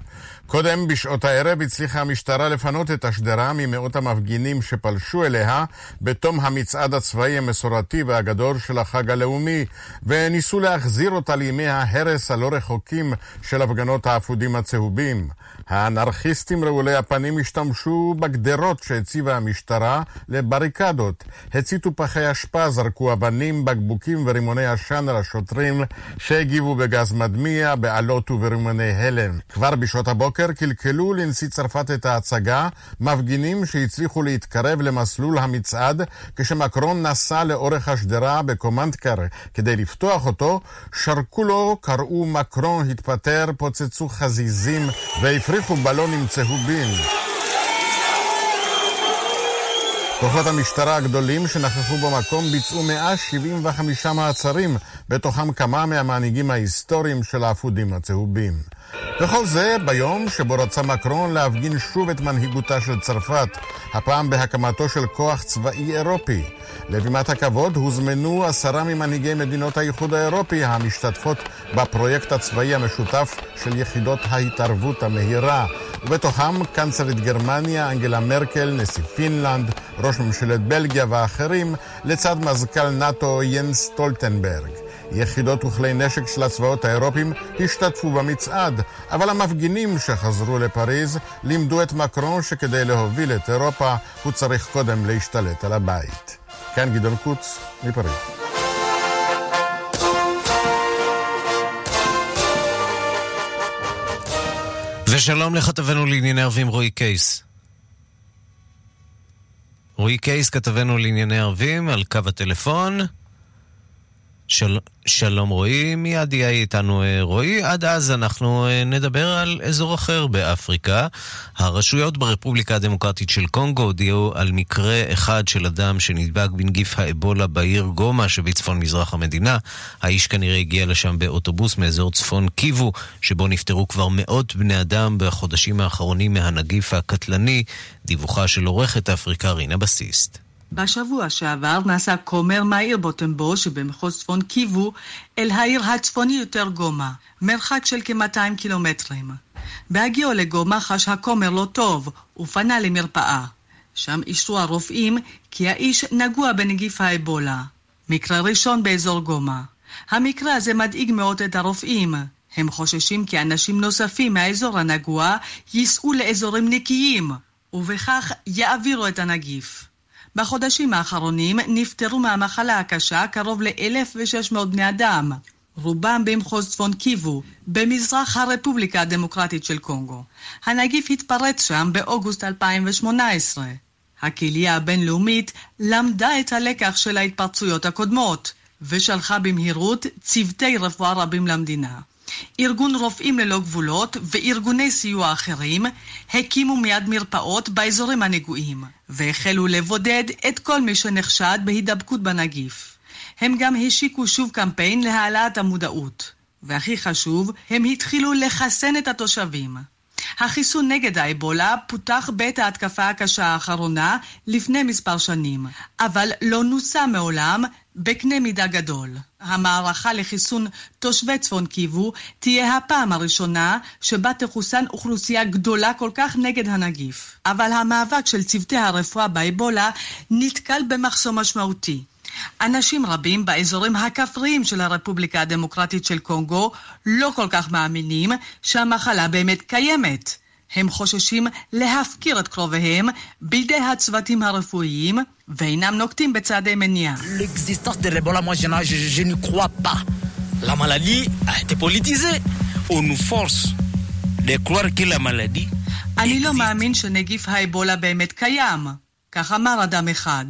קודם, בשעות הערב, הצליחה המשטרה לפנות את השדרה ממאות המפגינים שפלשו אליה בתום המצעד הצבאי המסורתי והגדול של החג הלאומי, וניסו להחזיר אותה לימי ההרס הלא רחוקים של הפגנות האפודים הצהובים. האנרכיסטים רעולי הפנים השתמשו בגדרות שהציבה המשטרה לבריקדות, הציתו פחי אשפה, זרקו אבנים, בקבוקים ורימוני עשן על השוטרים שהגיבו בגז מדמיע, באלות וברימוני הלם. כבר בשעות הבוקר קלקלו לנשיא צרפת את ההצגה, מפגינים שהצליחו להתקרב למסלול המצעד כשמקרון נסע לאורך השדרה בקומנדקר כדי לפתוח אותו, שרקו לו, קראו מקרון התפטר, פוצצו חזיזים והפריחו הפריחו בלונים צהובים. כוחות המשטרה הגדולים שנכחו במקום ביצעו 175 מעצרים, בתוכם כמה מהמנהיגים ההיסטוריים של האפודים הצהובים. וכל זה ביום שבו רצה מקרון להפגין שוב את מנהיגותה של צרפת, הפעם בהקמתו של כוח צבאי אירופי. לבימת הכבוד הוזמנו עשרה ממנהיגי מדינות האיחוד האירופי המשתתפות בפרויקט הצבאי המשותף של יחידות ההתערבות המהירה. ובתוכם קנצלית גרמניה, אנגלה מרקל, נשיא פינלנד, ראש ממשלת בלגיה ואחרים, לצד מזכ"ל נאט"ו ינס סטולטנברג. יחידות וכלי נשק של הצבאות האירופיים השתתפו במצעד, אבל המפגינים שחזרו לפריז לימדו את מקרון שכדי להוביל את אירופה הוא צריך קודם להשתלט על הבית. כאן גדעון קוץ, מפריז. ושלום לכתבנו לענייני ערבים רועי קייס. רועי קייס, כתבנו לענייני ערבים, על קו הטלפון. של... שלום רועי, מיד יהיה איתנו אה, רועי. עד אז אנחנו אה, נדבר על אזור אחר באפריקה. הרשויות ברפובליקה הדמוקרטית של קונגו הודיעו על מקרה אחד של אדם שנדבק בנגיף האבולה בעיר גומה שבצפון מזרח המדינה. האיש כנראה הגיע לשם באוטובוס מאזור צפון קיבו, שבו נפטרו כבר מאות בני אדם בחודשים האחרונים מהנגיף הקטלני. דיווחה של עורכת אפריקה רינה בסיסט. בשבוע שעבר נסע כומר מהעיר בוטמבו שבמחוז צפון קיבו אל העיר הצפוני יותר גומה, מרחק של כ-200 קילומטרים. בהגיעו לגומה חש הכומר לא טוב ופנה למרפאה. שם אישרו הרופאים כי האיש נגוע בנגיף האבולה. מקרה ראשון באזור גומה. המקרה הזה מדאיג מאוד את הרופאים. הם חוששים כי אנשים נוספים מהאזור הנגוע ייסעו לאזורים נקיים, ובכך יעבירו את הנגיף. בחודשים האחרונים נפטרו מהמחלה הקשה קרוב ל-1,600 בני אדם, רובם במחוז צפון קיבו, במזרח הרפובליקה הדמוקרטית של קונגו. הנגיף התפרץ שם באוגוסט 2018. הקהילייה הבינלאומית למדה את הלקח של ההתפרצויות הקודמות, ושלחה במהירות צוותי רפואה רבים למדינה. ארגון רופאים ללא גבולות וארגוני סיוע אחרים הקימו מיד מרפאות באזורים הנגועים, והחלו לבודד את כל מי שנחשד בהידבקות בנגיף. הם גם השיקו שוב קמפיין להעלאת המודעות. והכי חשוב, הם התחילו לחסן את התושבים. החיסון נגד האבולה פותח בעת ההתקפה הקשה האחרונה לפני מספר שנים, אבל לא נוסה מעולם בקנה מידה גדול. המערכה לחיסון תושבי צפון קיבו תהיה הפעם הראשונה שבה תחוסן אוכלוסייה גדולה כל כך נגד הנגיף. אבל המאבק של צוותי הרפואה באבולה נתקל במחסום משמעותי. אנשים רבים באזורים הכפריים של הרפובליקה הדמוקרטית של קונגו לא כל כך מאמינים שהמחלה באמת קיימת. הם חוששים להפקיר את קרוביהם בידי הצוותים הרפואיים ואינם נוקטים בצעדי מניעה. אני לא מאמין שנגיף האבולה באמת קיים, כך אמר אדם אחד.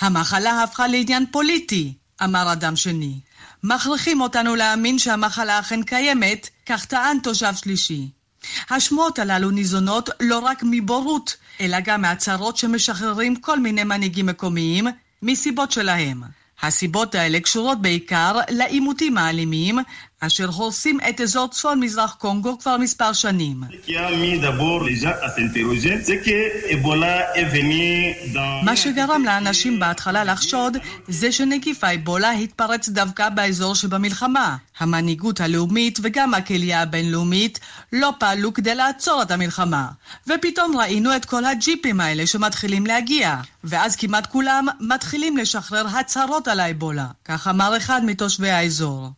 המחלה הפכה לעניין פוליטי, אמר אדם שני. מכריחים אותנו להאמין שהמחלה אכן קיימת, כך טען תושב שלישי. השמועות הללו ניזונות לא רק מבורות, אלא גם מהצהרות שמשחררים כל מיני מנהיגים מקומיים מסיבות שלהם. הסיבות האלה קשורות בעיקר לעימותים האלימים, אשר הורסים את אזור צפון מזרח קונגו כבר מספר שנים. מה שגרם לאנשים בהתחלה לחשוד זה שנגיף האבולה התפרץ דווקא באזור שבמלחמה. המנהיגות הלאומית וגם הקהילייה הבינלאומית לא פעלו כדי לעצור את המלחמה. ופתאום ראינו את כל הג'יפים האלה שמתחילים להגיע. ואז כמעט כולם מתחילים לשחרר הצהרות על האבולה. כך אמר אחד מתושבי האזור.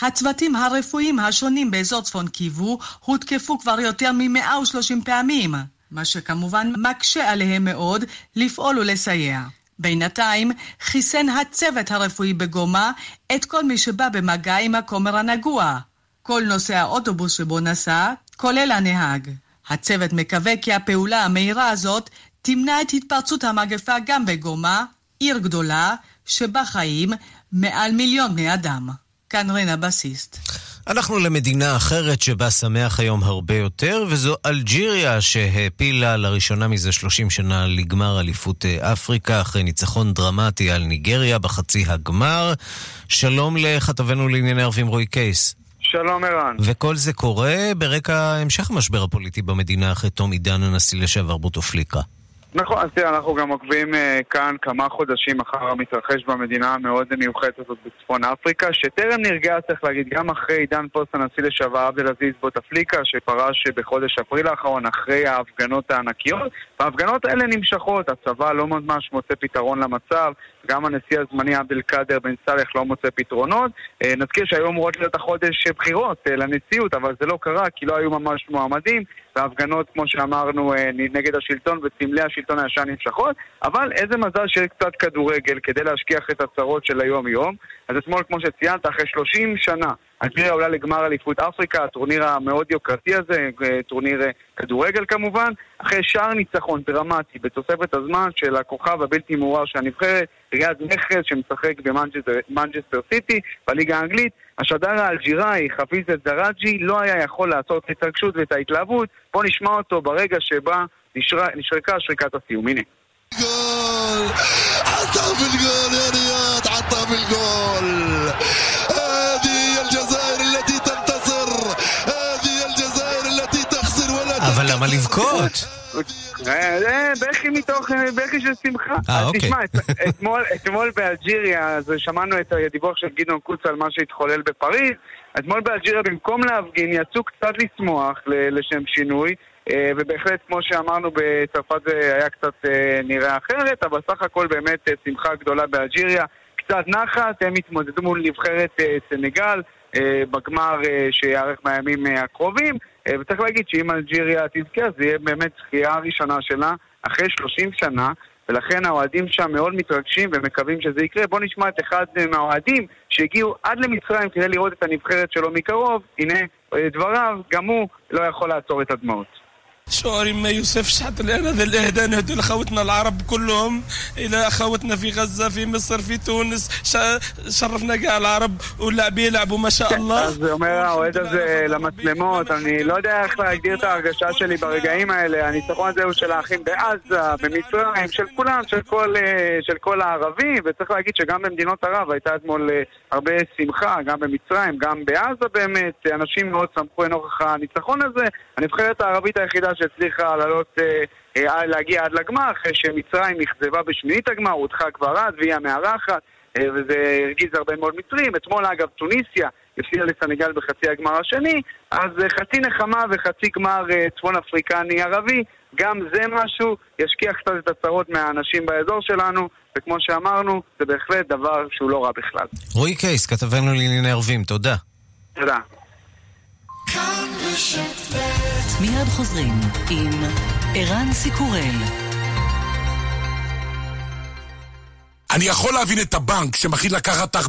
הצוותים הרפואיים השונים באזור צפון קיבו הותקפו כבר יותר מ-130 פעמים, מה שכמובן מקשה עליהם מאוד לפעול ולסייע. בינתיים חיסן הצוות הרפואי בגומה את כל מי שבא במגע עם הכומר הנגוע. כל נוסע האוטובוס שבו נסע, כולל הנהג. הצוות מקווה כי הפעולה המהירה הזאת תמנע את התפרצות המגפה גם בגומה, עיר גדולה, שבה חיים מעל מיליון בני אדם. כאן רינה בסיסט. אנחנו למדינה אחרת שבה שמח היום הרבה יותר, וזו אלג'יריה שהעפילה לראשונה מזה 30 שנה לגמר אליפות אה, אפריקה, אחרי ניצחון דרמטי על ניגריה בחצי הגמר. שלום לכתבנו לענייני ערבים רועי קייס. שלום ערן. וכל זה קורה ברקע המשך המשבר הפוליטי במדינה אחרי תום עידן הנשיא לשעבר בוטופליקה. נכון, אז תראה, אנחנו גם עוקבים uh, כאן כמה חודשים אחר המתרחש במדינה המאוד מיוחדת הזאת בצפון אפריקה, שטרם נרגע, צריך להגיד, גם אחרי עידן פוסט הנשיא לשעבר עבד אל-עזיז בוטפליקה, שפרש בחודש אפריל האחרון אחרי ההפגנות הענקיות, וההפגנות האלה נמשכות, הצבא לא ממש מוצא פתרון למצב, גם הנשיא הזמני עבד אל-קאדר בן סאלח לא מוצא פתרונות. Uh, נזכיר שהיו אמורות להיות החודש בחירות uh, לנשיאות, אבל זה לא קרה כי לא היו ממש מועמדים. וההפגנות, כמו שאמרנו, אה, נגד השלטון וסמלי השלטון הישן נמשכות, אבל איזה מזל שיש קצת כדורגל כדי להשכיח את הצרות של היום-יום. אז אתמול, כמו שציינת, אחרי 30 שנה, אלג'יריה עולה לגמר אליפות אפריקה, הטורניר המאוד יוקרתי הזה, אה, טורניר אה, כדורגל כמובן, אחרי שער ניצחון דרמטי בתוספת הזמן של הכוכב הבלתי מעורער של הנבחרת, ריאד מחרז שמשחק במנג'סטר סיטי, בליגה האנגלית, השדר האלג'יראי, חפיז א-דראג'י, לא היה יכול לעצור את ההתרגשות ואת ההתלהבות. בואו נשמע אותו ברגע שבה נשר... נשרקה שריקת הסיום. הנה. גול! حطها في الجول يا رياض حطها في الجول هذه الجزائر التي تنتصر هذه الجزائر التي تخسر ولا אבל למה לבכות? בכי מתוך, בכי של שמחה. אה, אוקיי. תשמע, אתמול באלג'יריה, אז שמענו את הדיווח של גדעון קוץ על מה שהתחולל בפריז. אתמול באלג'יריה, במקום להפגין, יצאו קצת לשמוח לשם שינוי. ובהחלט, כמו שאמרנו, בצרפת זה היה קצת נראה אחרת, אבל סך הכל באמת שמחה גדולה באלג'יריה. קצת נחת, הם התמודדו מול נבחרת סנגל בגמר שיארך בימים הקרובים. וצריך להגיד שאם אלג'יריה תזכה, זה יהיה באמת זכייה הראשונה שלה אחרי 30 שנה, ולכן האוהדים שם מאוד מתרגשים ומקווים שזה יקרה. בואו נשמע את אחד מהאוהדים שהגיעו עד למצרים כדי לראות את הנבחרת שלו מקרוב. הנה דבריו, גם הוא לא יכול לעצור את הדמעות. شعوري ما يوصفش حتى الان هذا الاهداء نهدوا لاخوتنا العرب كلهم الى اخوتنا في غزه في مصر في تونس شرفنا كاع العرب واللاعبين يلعبوا ما شاء الله אז אומר האוהד הזה למצלמות, אני לא יודע איך להגדיר את ההרגשה שלי ברגעים האלה, הניצחון הזה הוא של האחים בעזה, במצרים, של כולם, של כל, של כל הערבים, וצריך להגיד שגם במדינות ערב הייתה אתמול הרבה שמחה, גם במצרים, גם בעזה באמת, אנשים מאוד שמחו לנוכח הניצחון הזה, הנבחרת הערבית היחידה שהצליחה לעלות, אה, להגיע עד לגמר, אחרי שמצרים נכזבה בשמינית הגמר, הודחה כבר אז, והיא המארחת, אה, וזה הרגיז הרבה מאוד מצרים. אתמול, אגב, טוניסיה הפסידה לסנגל בחצי הגמר השני, אז אה, חצי נחמה וחצי גמר אה, צפון אפריקני ערבי, גם זה משהו, ישכיח קצת את הצרות מהאנשים באזור שלנו, וכמו שאמרנו, זה בהחלט דבר שהוא לא רע בכלל. רועי קייס, כתבנו לענייני ערבים, תודה. תודה. מיד חוזרים עם ערן סיקורל. אני יכול להבין את הבנק שמחליט לקחת 40%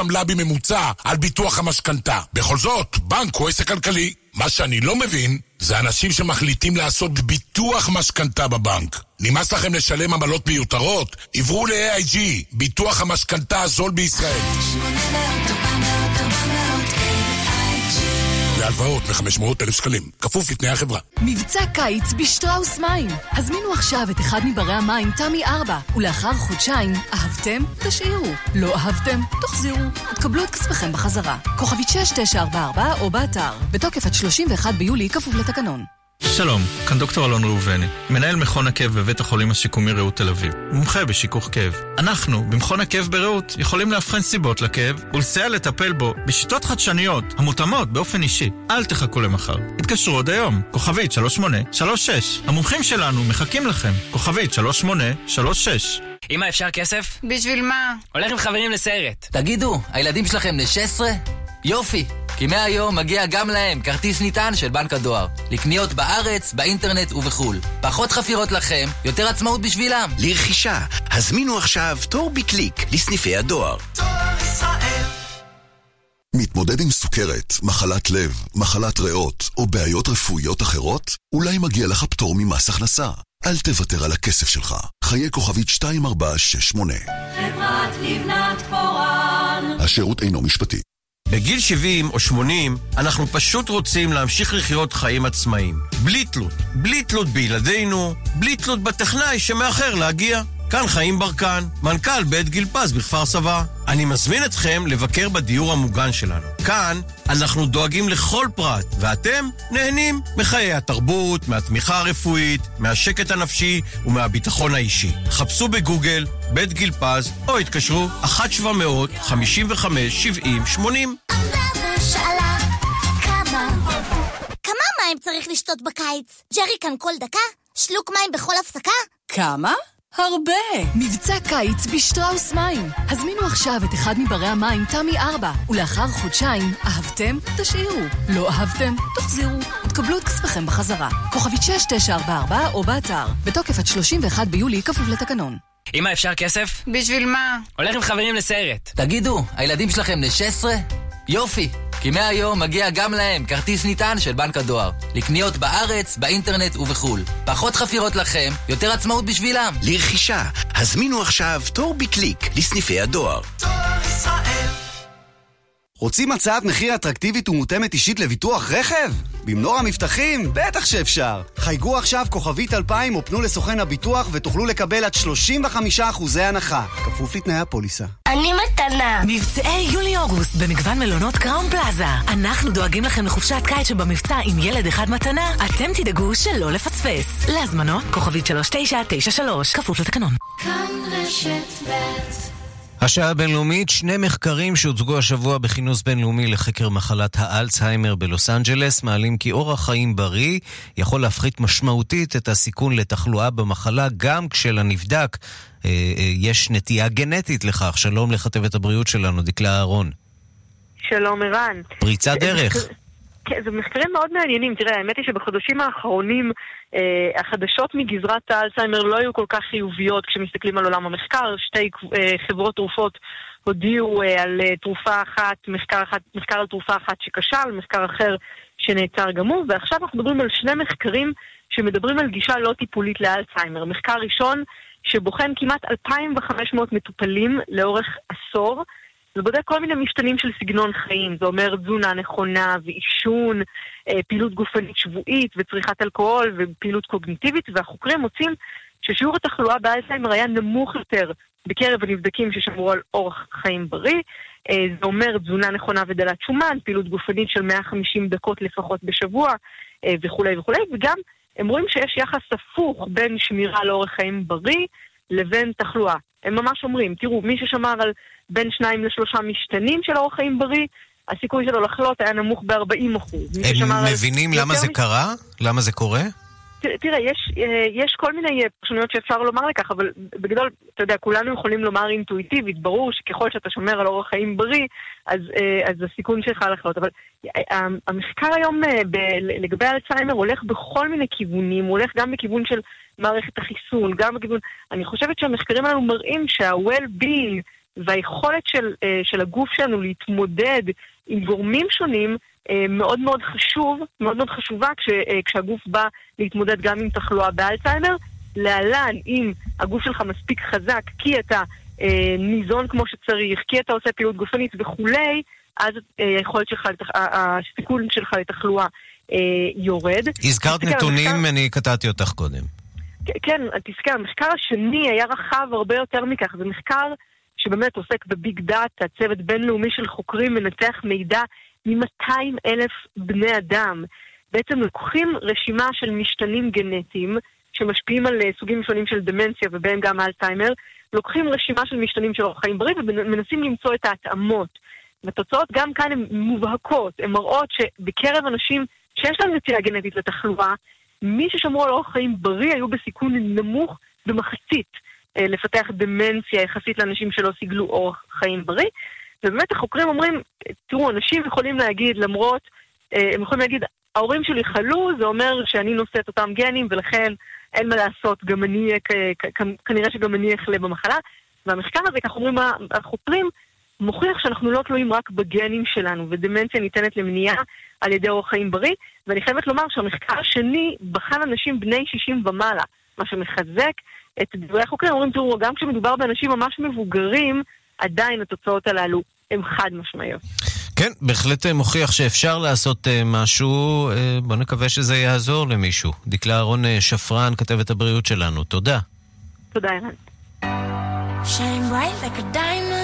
עמלה בממוצע על ביטוח המשכנתה. בכל זאת, בנק הוא עסק כלכלי. מה שאני לא מבין, זה אנשים שמחליטים לעשות ביטוח משכנתה בבנק. נמאס לכם לשלם עמלות מיותרות? עברו ל-AIG, ביטוח המשכנתה הזול בישראל. להלוואות מ-500 אלף שקלים, כפוף לתנאי החברה. מבצע קיץ בשטראוס מים. הזמינו עכשיו את אחד מברי המים, תמי 4, ולאחר חודשיים, אהבתם? תשאירו. לא אהבתם? תחזירו. תקבלו את כספכם בחזרה. כוכבית 6944 או באתר. בתוקף עד 31 ביולי, כפוף לתקנון. שלום, כאן דוקטור אלון ראובני, מנהל מכון הכאב בבית החולים השיקומי רעות תל אביב, מומחה בשיכוך כאב. אנחנו, במכון הכאב ברעות, יכולים לאבחן סיבות לכאב ולסייע לטפל בו בשיטות חדשניות המותאמות באופן אישי. אל תחכו למחר. התקשרו עוד היום, כוכבית 3836. המומחים שלנו מחכים לכם, כוכבית 3836. אמא, אפשר כסף? בשביל מה? הולך עם חברים לסרט. תגידו, הילדים שלכם בני 16? יופי, כי מהיום מגיע גם להם כרטיס נטען של בנק הדואר. לקניות בארץ, באינטרנט ובחו"ל. פחות חפירות לכם, יותר עצמאות בשבילם. לרכישה, הזמינו עכשיו תור בקליק לסניפי הדואר. מתמודד עם סוכרת, מחלת לב, מחלת ריאות או בעיות רפואיות אחרות? אולי מגיע לך פטור ממס הכנסה. אל תוותר על הכסף שלך. חיי כוכבית 2468. חברת לבנת פורן. השירות אינו משפטי. בגיל 70 או 80 אנחנו פשוט רוצים להמשיך לחיות חיים עצמאיים. בלי תלות. בלי תלות בילדינו, בלי תלות בטכנאי שמאחר להגיע. כאן חיים ברקן, מנכ"ל בית גיל פז בכפר סבא. אני מזמין אתכם לבקר בדיור המוגן שלנו. כאן אנחנו דואגים לכל פרט, ואתם נהנים מחיי התרבות, מהתמיכה הרפואית, מהשקט הנפשי ומהביטחון האישי. חפשו בגוגל בית גיל פז, או התקשרו 1-700-55-70-80. כמה מים צריך לשתות בקיץ? ג'ריקן כל דקה? שלוק מים בכל הפסקה? כמה? הרבה! מבצע קיץ בשטראוס מים. הזמינו עכשיו את אחד מברי המים תמי 4, ולאחר חודשיים, אהבתם? תשאירו. לא אהבתם? תחזירו. תקבלו את כספכם בחזרה. כוכבית 6944 או באתר. בתוקף עד 31 ביולי, כפוף לתקנון. אמא, אפשר כסף? בשביל מה? הולך עם חברים לסרט. תגידו, הילדים שלכם בני 16? יופי! כי מהיום מגיע גם להם כרטיס נטען של בנק הדואר. לקניות בארץ, באינטרנט ובחו"ל. פחות חפירות לכם, יותר עצמאות בשבילם. לרכישה, הזמינו עכשיו תור בקליק לסניפי הדואר. רוצים הצעת מחיר אטרקטיבית ומותאמת אישית לביטוח רכב? במנור המבטחים? בטח שאפשר. חייגו עכשיו כוכבית 2000 או פנו לסוכן הביטוח ותוכלו לקבל עד 35% הנחה. כפוף לתנאי הפוליסה. אני מתנה. מבצעי יולי-אוגוסט במגוון מלונות קראון פלאזה. אנחנו דואגים לכם לחופשת קיץ שבמבצע עם ילד אחד מתנה. אתם תדאגו שלא לפספס. להזמנות, כוכבית 3993, כפוף לתקנון. כאן רשת ב' השעה הבינלאומית, שני מחקרים שהוצגו השבוע בכינוס בינלאומי לחקר מחלת האלצהיימר בלוס אנג'לס מעלים כי אורח חיים בריא יכול להפחית משמעותית את הסיכון לתחלואה במחלה גם כשלנבדק אה, אה, יש נטייה גנטית לכך. שלום לכתבת הבריאות שלנו, דקלה אהרון. שלום ערן. פריצת דרך. כן, זה מחקרים מאוד מעניינים. תראה, האמת היא שבחודשים האחרונים אה, החדשות מגזרת האלצהיימר לא היו כל כך חיוביות כשמסתכלים על עולם המחקר. שתי אה, חברות תרופות הודיעו אה, על אה, תרופה אחת, מחקר, אחת, מחקר על תרופה אחת שכשל, מחקר אחר שנעצר גם הוא, ועכשיו אנחנו מדברים על שני מחקרים שמדברים על גישה לא טיפולית לאלצהיימר. מחקר ראשון שבוחן כמעט 2,500 מטופלים לאורך עשור. זה בודק כל מיני משתנים של סגנון חיים, זה אומר תזונה נכונה ועישון, אה, פעילות גופנית שבועית וצריכת אלכוהול ופעילות קוגניטיבית, והחוקרים מוצאים ששיעור התחלואה באלצהיימר היה נמוך יותר בקרב הנבדקים ששמרו על אורח חיים בריא. אה, זה אומר תזונה נכונה ודלת שומן, פעילות גופנית של 150 דקות לפחות בשבוע אה, וכולי וכולי, וגם הם רואים שיש יחס הפוך בין שמירה על אורח חיים בריא לבין תחלואה. הם ממש אומרים, תראו, מי ששמר על בין שניים לשלושה משתנים של אורח חיים בריא, הסיכוי שלו לחלות היה נמוך ב-40 אחוז. הם מבינים למה זה מש... קרה? למה זה קורה? תראה, יש, אה, יש כל מיני פרשנויות שאפשר לומר לכך, אבל בגדול, אתה יודע, כולנו יכולים לומר אינטואיטיבית, ברור שככל שאתה שומר על אורח חיים בריא, אז, אה, אז הסיכון שלך לחלות. אבל אה, המחקר היום לגבי אלצהיימר הולך בכל מיני כיוונים, הוא הולך גם בכיוון של מערכת החיסון, גם בכיוון... אני חושבת שהמחקרים האלו מראים שה-well-being והיכולת של, של הגוף שלנו להתמודד עם גורמים שונים, אה, מאוד מאוד חשוב, מאוד מאוד חשובה כש, אה, כשהגוף בא להתמודד גם עם תחלואה באלצהיימר. להלן, אם הגוף שלך מספיק חזק, כי אתה אה, ניזון כמו שצריך, כי אתה עושה פעילות גופנית וכולי, אז אה, היכולת שלך, הסיכון שלך לתחלואה אה, יורד. הזכרת נתונים. אני קטעתי אותך קודם. כן, תזכר, המחקר השני היה רחב הרבה יותר מכך. זה מחקר שבאמת עוסק בביג דאטה, צוות בינלאומי של חוקרים מנתח מידע מ-200 אלף בני אדם. בעצם לוקחים רשימה של משתנים גנטיים שמשפיעים על אה, סוגים שונים של דמנציה ובהם גם אלצהיימר, לוקחים רשימה של משתנים של אורח חיים בריא ומנסים למצוא את ההתאמות. והתוצאות גם כאן הן מובהקות, הן מראות שבקרב אנשים שיש להם נטייה גנטית לתחלואה, מי ששמרו על אורח חיים בריא היו בסיכון נמוך במחצית אה, לפתח דמנציה יחסית לאנשים שלא סיגלו אורח חיים בריא. ובאמת החוקרים אומרים, תראו, אנשים יכולים להגיד, למרות, אה, הם יכולים להגיד, ההורים שלי חלו, זה אומר שאני נושא את אותם גנים, ולכן אין מה לעשות, גם אני, כנראה שגם אני אחלה במחלה. והמחקר הזה, כך אומרים החוקרים, מוכיח שאנחנו לא תלויים רק בגנים שלנו, ודמנציה ניתנת למניעה על ידי אורח חיים בריא, ואני חייבת לומר שהמחקר השני בחן אנשים בני 60 ומעלה, מה שמחזק את דברי החוקרים, אומרים, תראו, גם כשמדובר באנשים ממש מבוגרים, עדיין התוצאות הללו הן חד משמעיות. כן, בהחלט מוכיח שאפשר לעשות uh, משהו, uh, בוא נקווה שזה יעזור למישהו. דקלה אהרון שפרן, כתבת הבריאות שלנו, תודה. תודה, ערן. Shine bright like a diamond.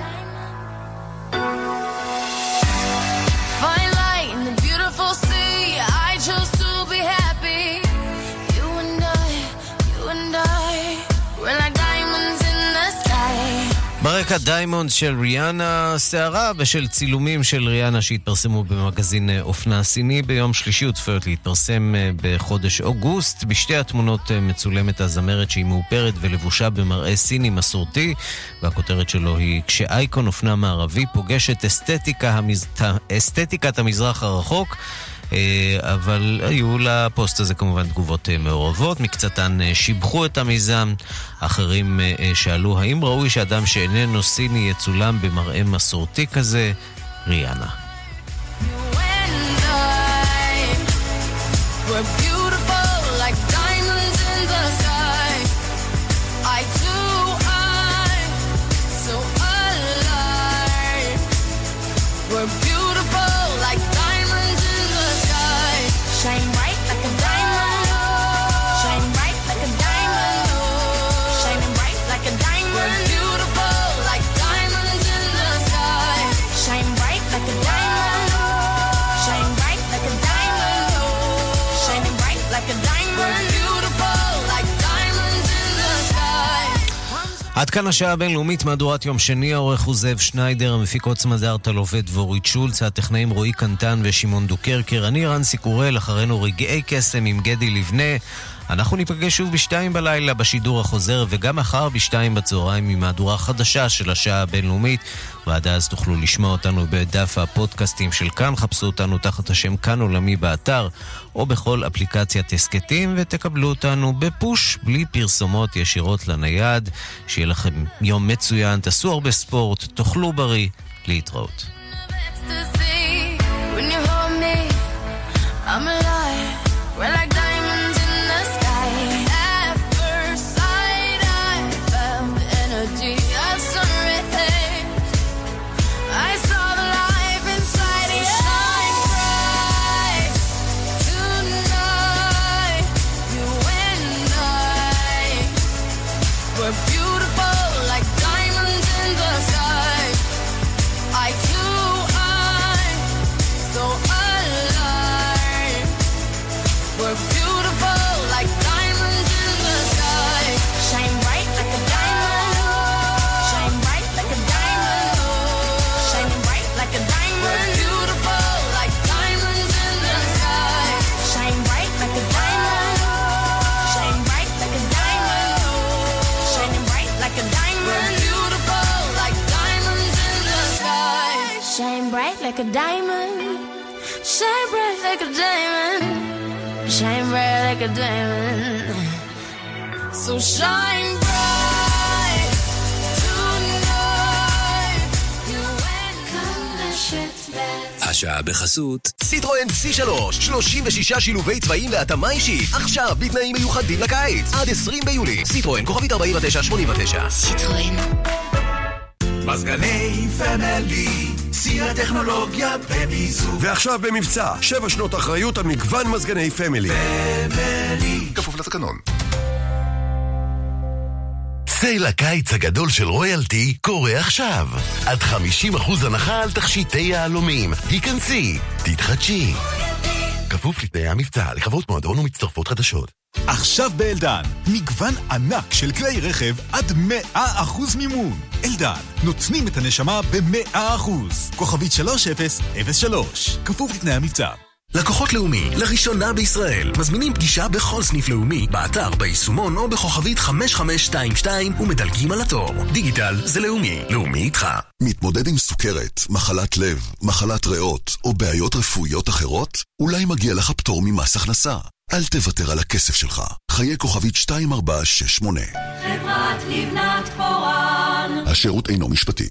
ברקע דיימונד של ריאנה, סערה בשל צילומים של ריאנה שהתפרסמו במגזין אה, אופנה סיני ביום שלישי וצפויות להתפרסם אה, בחודש אוגוסט. בשתי התמונות אה, מצולמת הזמרת שהיא מאופרת ולבושה במראה סיני מסורתי, והכותרת שלו היא כשאייקון אופנה מערבי פוגשת אסתטיקה המז... אסתטיקת המזרח הרחוק. אה, אבל היו לפוסט הזה כמובן תגובות אה, מעורבות, מקצתן אה, שיבחו את המיזם, אחרים שאלו האם ראוי שאדם שאיננו סיני יצולם במראה מסורתי כזה? ריאנה. We're עד כאן השעה הבינלאומית, מהדורת יום שני, העורך הוא זאב שניידר, המפיקות סמדר טלובט ואורית שולץ, הטכנאים רועי קנטן ושמעון דוקרקר, אני רנסי קורל, אחרינו רגעי קסם עם גדי לבנה. אנחנו ניפגש שוב בשתיים בלילה בשידור החוזר, וגם מחר בשתיים בצהריים עם מהדורה חדשה של השעה הבינלאומית. ועד אז תוכלו לשמוע אותנו בדף הפודקאסטים של כאן, חפשו אותנו תחת השם כאן עולמי באתר, או בכל אפליקציית הסכתים, ותקבלו אותנו בפוש, בלי פרסומות ישירות לנייד. שיהיה לכם יום מצוין, תעשו הרבה ספורט, תאכלו בריא, להתראות. ecstasy like a diamond. Shine bright like a diamond. Shine bright like a diamond. So shine bright tonight. You and me. השעה בחסות סיטרואן C3, 36 שילובי צבעים להתאמה אישית. עכשיו בתנאים מיוחדים לקיץ. עד 20 ביולי. סיטרואן, כוכבית 4989. סיטרואן. מזגני פמילי, שיא הטכנולוגיה במיזוג. ועכשיו במבצע, שבע שנות אחריות על מגוון מזגני פמילי. פמילי. כפוף לתקנון. סייל הקיץ הגדול של רויאלטי קורה עכשיו. עד 50% הנחה על תכשיטי יהלומים. היכנסי, תתחדשי. כפוף לתנאי המבצע, לחברות מועדון ומצטרפות חדשות. עכשיו באלדן, מגוון ענק של כלי רכב עד 100% מימון. אלדן, נותנים את הנשמה ב-100%. כוכבית 3003, כפוף לתנאי המבצע. לקוחות לאומי, לראשונה בישראל, מזמינים פגישה בכל סניף לאומי, באתר, ביישומון או בכוכבית 5522 ומדלגים על התור. דיגיטל זה לאומי, לאומי איתך. מתמודד עם סוכרת, מחלת לב, מחלת ריאות או בעיות רפואיות אחרות? אולי מגיע לך פטור ממס הכנסה. אל תוותר על הכסף שלך. חיי כוכבית 2468. חברת לבנת פורן. השירות אינו משפטי.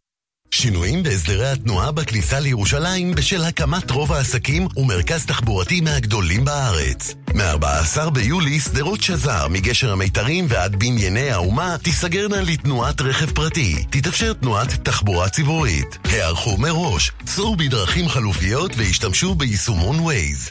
שינויים בהסדרי התנועה בכניסה לירושלים בשל הקמת רוב העסקים ומרכז תחבורתי מהגדולים בארץ. מ-14 ביולי שדרות שזר מגשר המיתרים ועד בנייני האומה תיסגרנה לתנועת רכב פרטי. תתאפשר תנועת תחבורה ציבורית. הערכו מראש, סעו בדרכים חלופיות והשתמשו ביישומון ווייז.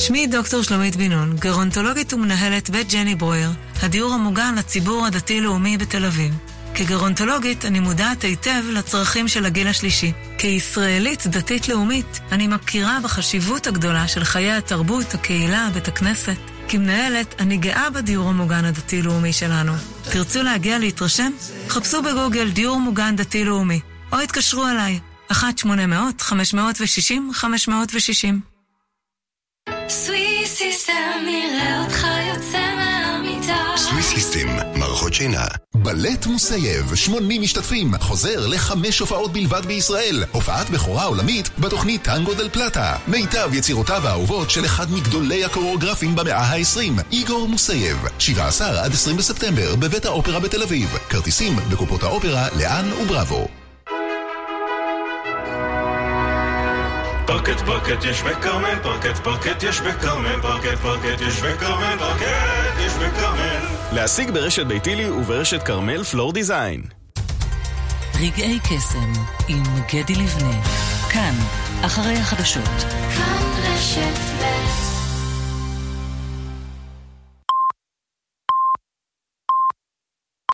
שמי דוקטור שלומית בן נון, גרונטולוגית ומנהלת בית ג'ני ברויר, הדיור המוגן לציבור הדתי-לאומי בתל אביב. כגרונטולוגית אני מודעת היטב לצרכים של הגיל השלישי. כישראלית דתית-לאומית אני מכירה בחשיבות הגדולה של חיי התרבות, הקהילה, בית הכנסת. כמנהלת אני גאה בדיור המוגן הדתי-לאומי שלנו. תרצו להגיע להתרשם? חפשו בגוגל דיור מוגן דתי-לאומי, או התקשרו אליי, 1-800-560-560. שינה. בלט מוסייב, 80 משתתפים, חוזר לחמש הופעות בלבד בישראל. הופעת בכורה עולמית בתוכנית טנגו דל פלטה. מיטב יצירותיו האהובות של אחד מגדולי הקוריאוגרפים במאה ה-20, איגור מוסייב. 17 עד 20 בספטמבר בבית האופרה בתל אביב. כרטיסים בקופות האופרה, לאן ובראבו. פרקט פרקט יש בכרמל, פרקט פרקט יש בכרמל, פרקט פרקט יש בכרמל, פרקט יש בכרמל. להשיג ברשת ביתילי וברשת כרמל floor design. רגעי קסם עם גדי לבנה. כאן, אחרי החדשות. כאן רשת ב'